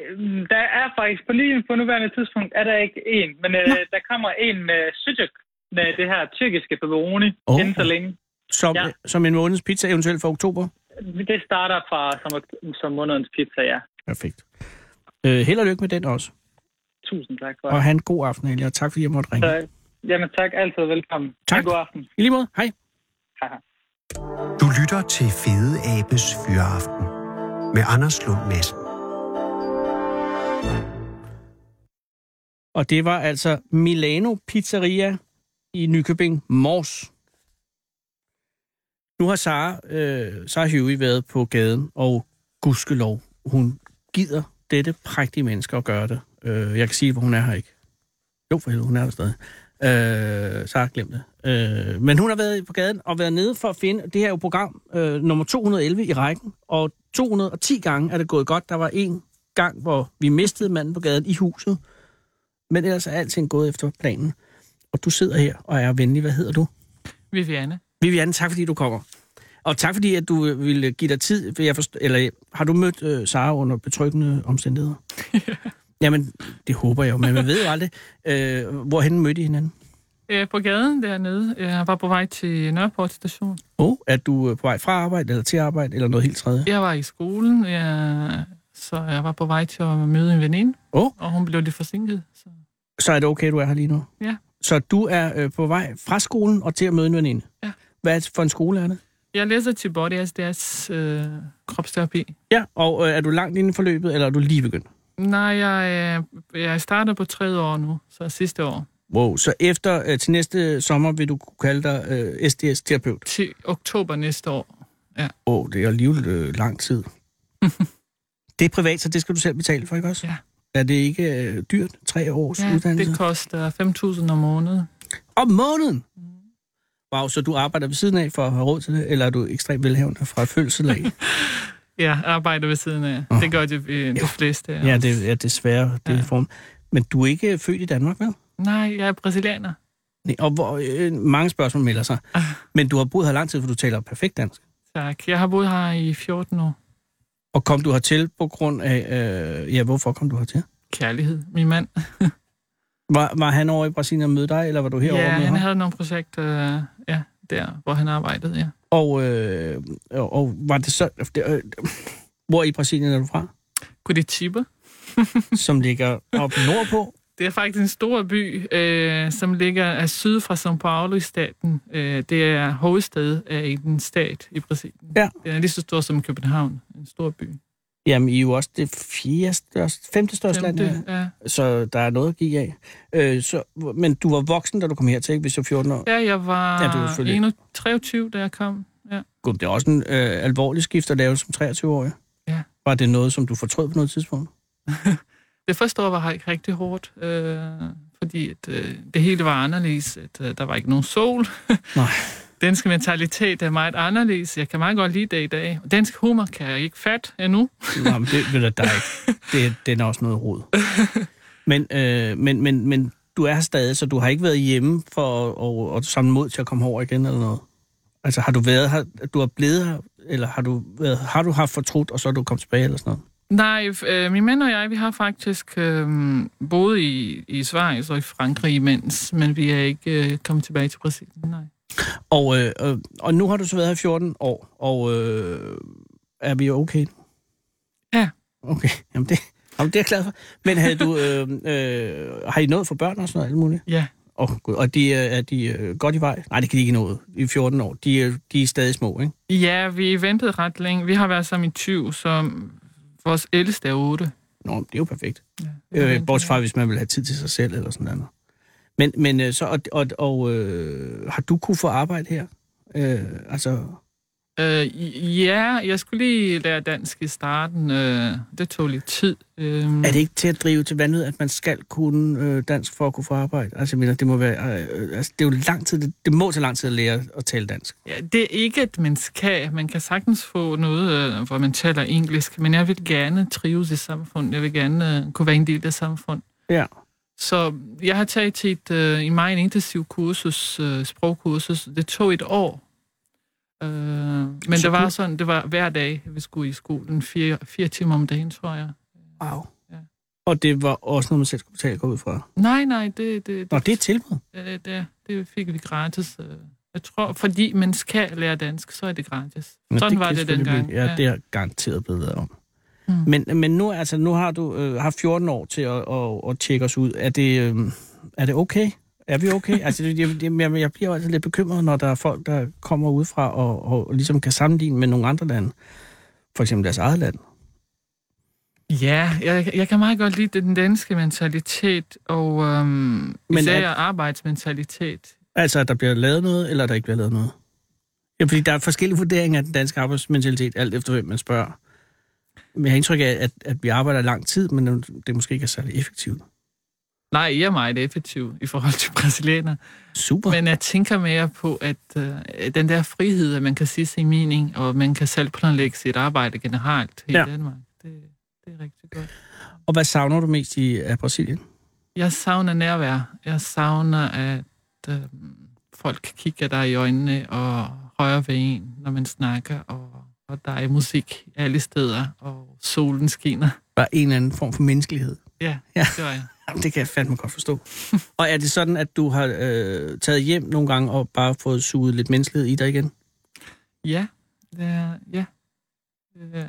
Øhm, Der er faktisk på lige på nuværende tidspunkt, er der ikke en, men øh, der kommer en med sucuk, med det her tyrkiske pepperoni, oh. inden så længe. Som, ja. Som en månedens pizza, eventuelt for oktober? Det starter fra som, som månedens pizza, ja. Perfekt. Øh, held og lykke med den også. Tusind tak for Og have en god aften, Elia. Tak fordi jeg måtte ringe. Så, jamen tak, altid velkommen. Tak. En god aften. I lige måde. Hej. Haha. Du lytter til Fede Abes Fyraften med Anders Lund Madsen. Og det var altså Milano Pizzeria i Nykøbing Mors. Nu har Sara, øh, Sara Huey været på gaden, og gudskelov, hun gider dette prægtige menneske at gøre det. Øh, jeg kan sige, hvor hun er her ikke. Jo, for helvede, hun er der stadig. Øh, Sara, glemt det. Øh, men hun har været på gaden og været nede for at finde, det her er jo program øh, nummer 211 i rækken, og 210 gange er det gået godt. Der var en gang, hvor vi mistede manden på gaden i huset, men ellers er alting gået efter planen. Og du sidder her og er venlig. Hvad hedder du? Viviane. Viviane, tak fordi du kommer. Og tak fordi, at du øh, ville give dig tid. Jeg forst- eller har du mødt øh, Sara under betryggende omstændigheder? Jamen, det håber jeg jo, men man ved jo aldrig. Øh, hvorhen mødte I hinanden? Øh, på gaden dernede. Jeg var på vej til Nørreport station. Oh, er du øh, på vej fra arbejde, eller til arbejde, eller noget helt tredje? Jeg var i skolen, jeg, så jeg var på vej til at møde en veninde, Åh. og hun blev lidt forsinket. Så. Så er det okay, du er her lige nu? Ja. Så du er øh, på vej fra skolen og til at møde en veninde? Ja. Hvad for en skole er det? Jeg læser til Body SDS øh, kropsterapi. Ja, og øh, er du langt inde i forløbet, eller er du lige begyndt? Nej, jeg, øh, jeg starter på tredje år nu, så sidste år. Wow, så efter øh, til næste sommer vil du kunne kalde dig øh, SDS-terapeut? Til oktober næste år. Åh, oh, det er alligevel øh, lang tid. det er privat, så det skal du selv betale for, ikke også? Ja. Er det ikke øh, dyrt? Tre års Ja, uddannelse? det koster 5.000 om måneden. Om måneden? Wow, så du arbejder ved siden af for at have råd til det, eller er du ekstremt velhavende fra fødsel af? Ja, arbejder ved siden af. Åh. Det gør de, øh, de fleste. ja, det er desværre det Ja. ja. form. Men du er ikke født i Danmark, vel? Nej, jeg er brasilianer. Nej, og hvor, øh, mange spørgsmål melder sig. Ah. Men du har boet her lang tid, for du taler perfekt dansk. Tak. Jeg har boet her i 14 år. Og kom du hertil på grund af... Øh, ja, hvorfor kom du hertil? Kærlighed. Min mand. Var, var han over i Brasilien og mødte dig, eller var du herovre Ja, med han ham? havde nogle projekter øh, ja, der, hvor han arbejdede, ja. Og, øh, og, og var det så... Det, øh, hvor i Brasilien er du fra? Curitiba. Som ligger op nordpå? Det er faktisk en stor by, øh, som ligger af syd fra São Paulo i staten. Øh, det er hovedstad af en stat i Brasilien. Ja. Den er lige så stor som København. En stor by. Jamen, I er jo også det fjerde største, femte største land, Femte, ja. ja. så der er noget at give af. Øh, så, men du var voksen, da du kom hertil, ikke? Hvis du var 14 år? ja, jeg var Ja, du selvfølgelig- 21, 23, da jeg kom. Ja. Gud, det er også en øh, alvorlig skift at lave som 23-årig. Ja. Var det noget, som du fortrød på noget tidspunkt? Det første år var ikke rigtig hårdt, øh, fordi at, øh, det hele var anderledes. At, øh, der var ikke nogen sol. Nej. Dansk mentalitet er meget anderledes. Jeg kan meget godt lide det i dag. Og Dansk humor kan jeg ikke fat endnu. Nå, men det jeg dig ikke. Det, det er også noget rod. Men, øh, men, men, men du er stadig, så du har ikke været hjemme for at, at, at samle mod til at komme over igen eller noget? Altså har du været her, du har blevet her, eller har du, været, har du haft fortrudt, og så er du kommet tilbage eller sådan noget? Nej, øh, min mand og jeg, vi har faktisk øh, boet i, i Sverige og i Frankrig imens, men vi er ikke øh, kommet tilbage til Brasilien, nej. Og, øh, øh, og nu har du så været her i 14 år, og øh, er vi okay? Ja. Okay, jamen det, jamen det er jeg glad for. Men havde du, øh, øh, har I noget for børn og sådan noget alt muligt? Ja, Og, og de, er, er de øh, godt i vej? Nej, det kan de ikke nå i 14 år. De, er- de er stadig små, ikke? Ja, vi ventede ret længe. Vi har været sammen i 20, så vores ældste er 8. Nå, det er jo perfekt. Ja, Øh, bortset fra, hvis man vil have tid til sig selv eller sådan noget. Men, men øh, så, og, og, og øh, har du kunne få arbejde her? Øh, altså, Øh, ja, jeg skulle lige lære dansk i starten. Øh, det tog lidt tid. Øh, er det ikke til at drive til vandet, at man skal kunne øh, dansk for at kunne få arbejde? Altså, jeg mener, det må være, øh, altså, det er jo lang tid, det, det må tage lang tid at lære at tale dansk. Ja, det er ikke, at man skal. Man kan sagtens få noget, øh, hvor man taler engelsk, men jeg vil gerne trives i samfundet. Jeg vil gerne øh, kunne være en del af samfundet. Ja. Så jeg har taget et, øh, i mig en intensiv kursus, øh, sprogkursus. Det tog et år. Øh, men Så det var sådan, det var hver dag, vi skulle i skolen. Fire, fire timer om dagen, tror jeg. Wow. Ja. Og det var også noget, man selv skulle betale, gå ud fra. Nej, nej, det, det, Nå, det er tilbud. det, det, det fik vi gratis. øh. Jeg tror, fordi man skal lære dansk, så er det gratis. Nå, Sådan det var det dengang. blive- Ja, det er garanteret blevet om. Mm. Men, men nu, altså, nu har du øh, haft 14 år til at, at, at tjekke os ud. Er det, øh, er det okay? Er vi okay? altså, jeg, jeg, jeg, bliver altid lidt bekymret, når der er folk, der kommer udefra og, og, og ligesom kan sammenligne med nogle andre lande. For eksempel deres eget land. Ja, jeg, jeg kan meget godt lide den danske mentalitet, og øhm, Men især er- arbejdsmentalitet. Altså, at der bliver lavet noget, eller at der ikke bliver lavet noget. Ja, fordi der er forskellige vurderinger af den danske arbejdsmentalitet, alt efter hvem man spørger. Men jeg har indtryk af, at, at vi arbejder lang tid, men det måske ikke er særlig effektivt. Nej, jeg er meget effektiv i forhold til brasilianer. Super. Men jeg tænker mere på, at øh, den der frihed, at man kan sige sin mening, og man kan selv planlægge sit arbejde generelt i ja. Danmark, det, det er rigtig godt. Og hvad savner du mest i af Brasilien? Jeg savner nærvær. Jeg savner, at øh, folk kigger dig i øjnene og rører ved en, når man snakker, og, og der er musik alle steder, og solen skinner. Bare en eller anden form for menneskelighed. Ja, Ja. ja. det var jeg. Jamen, det kan jeg fandme godt forstå. og er det sådan, at du har øh, taget hjem nogle gange og bare fået suget lidt menneskelighed i dig igen? Ja, det er, ja. Øh,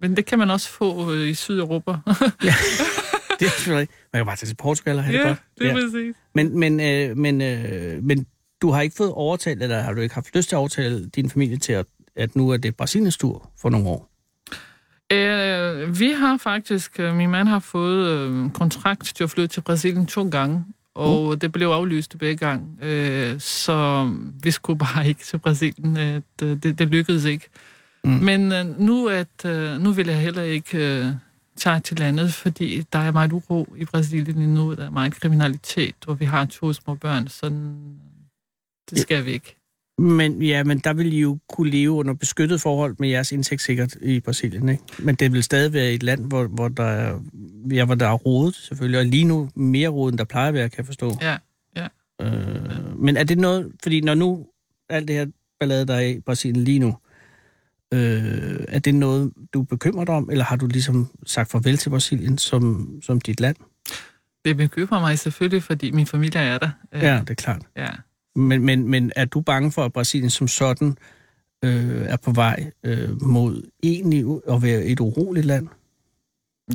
Men det kan man også få øh, i Sydeuropa. Det er selvfølgelig. Man kan bare tage til Portugal og have det ja, godt. det er præcis. Men, men, øh, men, øh, men du har ikke fået overtalt, eller har du ikke haft lyst til at overtale din familie til, at, at nu er det Brasiliens tur for nogle år? Øh, vi har faktisk, øh, min mand har fået øh, kontrakt til at flytte til Brasilien to gange, og mm. det blev aflyst begge gange. Øh, så vi skulle bare ikke til Brasilien. Øh, det, det, lykkedes ikke. Mm. Men øh, nu, at, øh, nu vil jeg heller ikke øh, tage til landet, fordi der er meget uro i Brasilien lige nu. Der er meget kriminalitet, og vi har to små børn, så det skal vi ikke. Men ja, men der vil I jo kunne leve under beskyttet forhold med jeres indtægt sikkert i Brasilien, ikke? Men det vil stadig være et land, hvor, hvor, der, er, ja, hvor der er rodet selvfølgelig, og lige nu mere rodet, end der plejer at være, kan jeg forstå. Ja, ja. Øh, men er det noget, fordi når nu alt det her ballade, der er i Brasilien lige nu, øh, er det noget, du er bekymret om, eller har du ligesom sagt farvel til Brasilien som, som dit land? Det bekymrer mig selvfølgelig, fordi min familie er der. Øh, Ja, det er klart. ja. Men, men, men er du bange for, at Brasilien som sådan øh, er på vej øh, mod egentlig at være et uroligt land?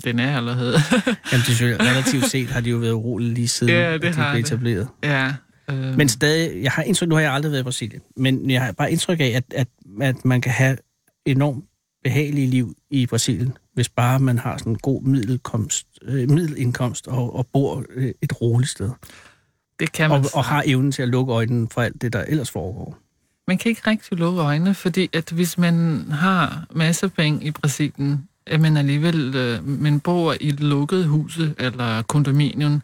Den er allerede. Jamen, det selvfølgelig relativt set har de jo været urolige lige siden, Ja, det de har blev det. etableret. ja. Øh, Men stadig, jeg har indtryk, nu har jeg aldrig været i Brasilien, men jeg har bare indtryk af, at, at, at man kan have enormt behagelige liv i Brasilien, hvis bare man har sådan en god middelkomst, øh, middelindkomst og, og bor øh, et roligt sted. Det kan man Og, og har evnen til at lukke øjnene for alt det, der ellers foregår. Man kan ikke rigtig lukke øjnene, fordi at hvis man har masser af penge i Brasilien, at man alligevel øh, man bor i et lukket huse eller kondominium,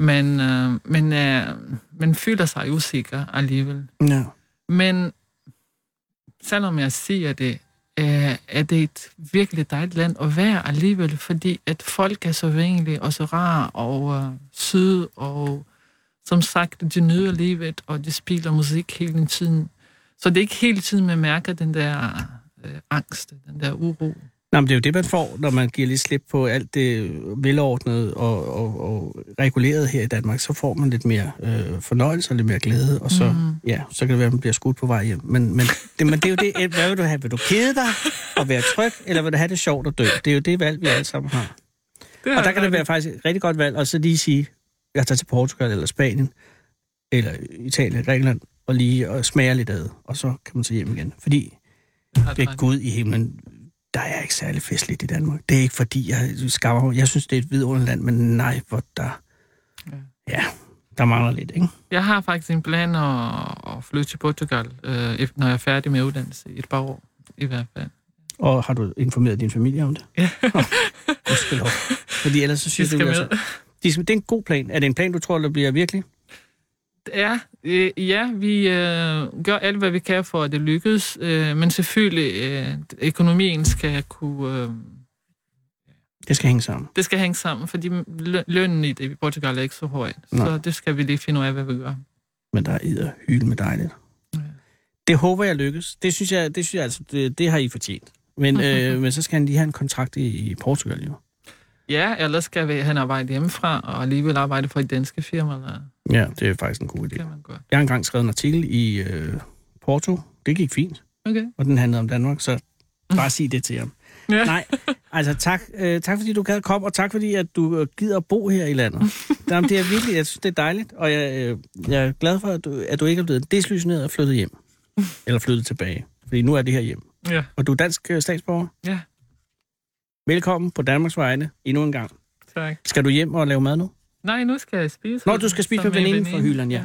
man, øh, man, er, man føler sig usikker alligevel. Ja. Men selvom jeg siger det, er, er det et virkelig dejligt land at være alligevel, fordi at folk er så venlige og så rare og øh, søde, og som sagt, de nyder livet, og de spiller musik hele tiden. Så det er ikke hele tiden, man mærker den der øh, angst, den der uro. Nå, men det er jo det, man får, når man giver lidt slip på alt det velordnede og, og, og reguleret her i Danmark. Så får man lidt mere øh, fornøjelse og lidt mere glæde, og så, mm. ja, så kan det være, at man bliver skudt på vej hjem. Men, men, det, men det er jo det, hvad vil du have? Vil du kede dig og være tryg, eller vil du have det sjovt og dø? Det er jo det valg, vi alle sammen har. Det Og der kan det være faktisk et rigtig godt valg, og så lige sige, jeg tager til Portugal eller Spanien, eller Italien, Grækenland, og lige og smager lidt af det, og så kan man tage hjem igen. Fordi det er. Gud i himlen, der er ikke særlig festligt i Danmark. Det er ikke fordi, jeg skammer Jeg synes, det er et vidunderligt land, men nej, hvor der... Ja. Ja, der mangler lidt, ikke? Jeg har faktisk en plan at, at flytte til Portugal, øh, når jeg er færdig med uddannelse. I et par år, i hvert fald. Og har du informeret din familie om det? Ja. Gudskelov. Fordi ellers så synes du, altså, det er en god plan. Er det en plan, du tror, der bliver virkelig? Ja, øh, ja vi øh, gør alt, hvad vi kan for, at det lykkes. Øh, men selvfølgelig, øh, økonomien skal kunne... Øh, Det skal hænge sammen. det skal hænge sammen, fordi lø- lønnen i, det, i Portugal er ikke så høj. Nej. Så det skal vi lige finde ud af, hvad vi gør. Men der er hylde med dejligt. Ja. Det håber jeg lykkes. Det synes jeg, det synes jeg altså, det, det har I fortjent. Men, øh, men så skal han lige have en kontrakt i, i Portugal, jo. Ja, ellers skal vi, han arbejde hjemmefra, og alligevel arbejde for et danske firma. Eller, Ja, det er faktisk en god idé. kan man godt. Jeg har engang skrevet en artikel i øh, Porto. Det gik fint, Okay. og den handlede om Danmark, så bare sig det til ham. Ja. Nej, altså tak, øh, tak fordi du gad komme, og tak fordi at du øh, gider at bo her i landet. Jamen, det er virkelig, jeg synes, det er dejligt, og jeg, øh, jeg er glad for, at du, at du ikke er blevet desillusioneret og flyttet hjem. Eller flyttet tilbage, fordi nu er det her hjem. Ja. Og du er dansk øh, statsborger? Ja. Velkommen på Danmarks vegne endnu en gang. Tak. Skal du hjem og lave mad nu? Nej, nu skal jeg spise. Nå, du skal spise med en veninden fra Hyland, ja.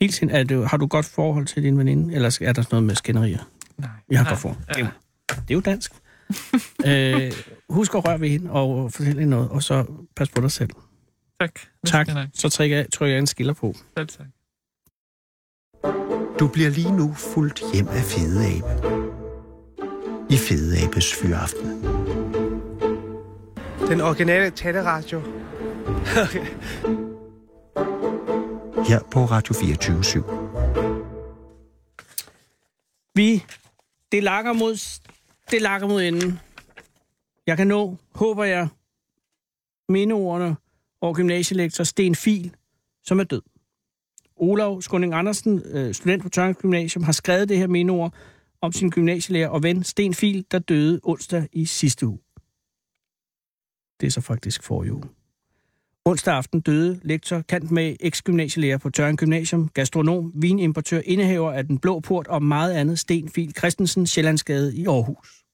Helt sind, er det, har du godt forhold til din veninde, eller er der sådan noget med skænderier? Nej. Jeg har Nej. godt for. Det, er Ja. jo- det er jo dansk. øh, husk at røre ved hende og fortælle hende noget, og så pas på dig selv. Tak. Tak. Så trykker jeg, trykker jeg en skiller på. Selv tak. Du bliver lige nu fuldt hjem af Fede Abe. I Fede Abes Fyraften. Den originale taleradio. Her på Radio 24 7. Vi, det lakker mod, det lakker mod enden. Jeg kan nå, håber jeg, mindeordene over gymnasielektor Sten Fil, som er død. Olav Skunding Andersen, øh, student på Tørnings Gymnasium, har skrevet det her mindeord om sin gymnasielærer og ven Sten Fil, der døde onsdag i sidste uge. Det er så faktisk for uge. Onsdag aften døde lektor Kant med eks-gymnasielærer på Tørring Gymnasium, gastronom, vinimportør, indehaver af Den Blå Port og meget andet Sten Fil Christensen, Sjællandsgade i Aarhus.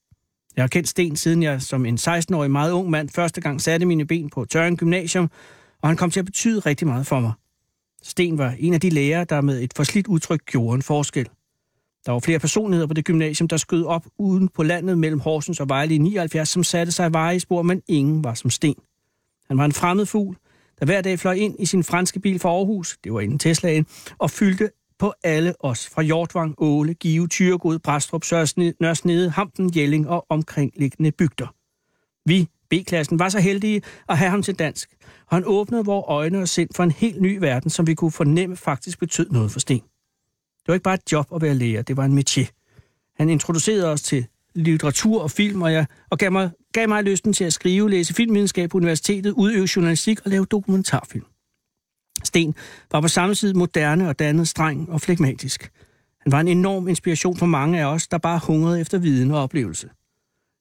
Jeg har kendt Sten, siden jeg som en 16-årig meget ung mand første gang satte mine ben på Tørring Gymnasium, og han kom til at betyde rigtig meget for mig. Sten var en af de lærere, der med et forslidt udtryk gjorde en forskel. Der var flere personligheder på det gymnasium, der skød op uden på landet mellem Horsens og Vejle i 79, som satte sig veje i spor, men ingen var som Sten. Han var en fremmed fugl, der hver dag fløj ind i sin franske bil fra Aarhus, det var inden Teslaen, og fyldte på alle os fra Hjortvang, Åle, Give, Tyregod, Brastrup, Sørsnede, Nørresnede, Hampen, Jelling og omkringliggende bygder. Vi, B-klassen, var så heldige at have ham til dansk, og han åbnede vores øjne og sind for en helt ny verden, som vi kunne fornemme faktisk betød noget for Sten. Det var ikke bare et job at være lærer, det var en métier. Han introducerede os til litteratur og film, og, jeg, og gav, mig, gav mig lysten til at skrive, læse filmvidenskab på universitetet, udøve journalistik og lave dokumentarfilm. Sten var på samme tid moderne og dannet, streng og flegmatisk. Han var en enorm inspiration for mange af os, der bare hungrede efter viden og oplevelse.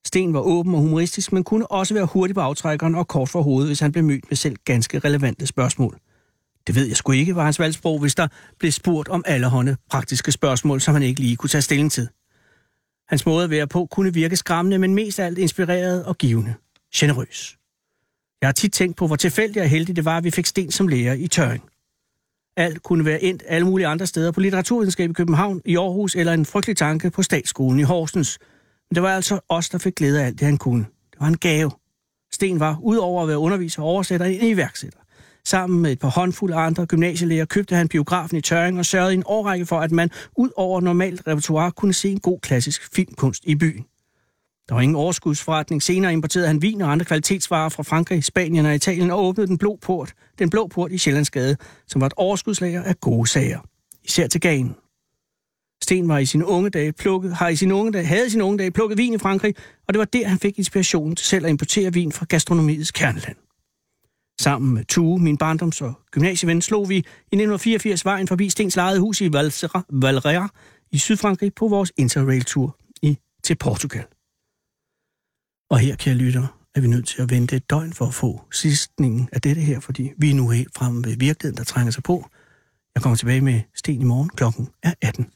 Sten var åben og humoristisk, men kunne også være hurtig på aftrækkeren og kort for hovedet, hvis han blev mødt med selv ganske relevante spørgsmål. Det ved jeg sgu ikke, var hans valgsprog, hvis der blev spurgt om allerhånde praktiske spørgsmål, som han ikke lige kunne tage stilling til. Hans måde at være på kunne virke skræmmende, men mest af alt inspireret og givende. Generøs. Jeg har tit tænkt på, hvor tilfældigt og heldigt det var, at vi fik Sten som lærer i Tøring. Alt kunne være endt alle mulige andre steder på litteraturvidenskab i København, i Aarhus eller en frygtelig tanke på statsskolen i Horsens. Men det var altså os, der fik glæde af alt det, han kunne. Det var en gave. Sten var, udover at være underviser og oversætter, en iværksætter. Sammen med et par håndfulde andre gymnasielæger købte han biografen i Tøring og sørgede i en årrække for, at man ud over normalt repertoire kunne se en god klassisk filmkunst i byen. Der var ingen overskudsforretning. Senere importerede han vin og andre kvalitetsvarer fra Frankrig, Spanien og Italien og åbnede den blå port, den blå port i Sjællandsgade, som var et overskudslager af gode sager. Især til gagen. Sten var i sine unge dage plukket, har i sine unge dage, havde i sine unge dage plukket vin i Frankrig, og det var der, han fik inspirationen til selv at importere vin fra gastronomiets kerneland. Sammen med Tue, min barndoms- og gymnasieven, slog vi i 1984 vejen forbi Stens lejede hus i Valrea i Sydfrankrig på vores interrail-tur i, til Portugal. Og her, kære lytter, er vi nødt til at vente et døgn for at få sidstningen af dette her, fordi vi er nu helt fremme ved virkeligheden, der trænger sig på. Jeg kommer tilbage med Sten i morgen. Klokken er 18.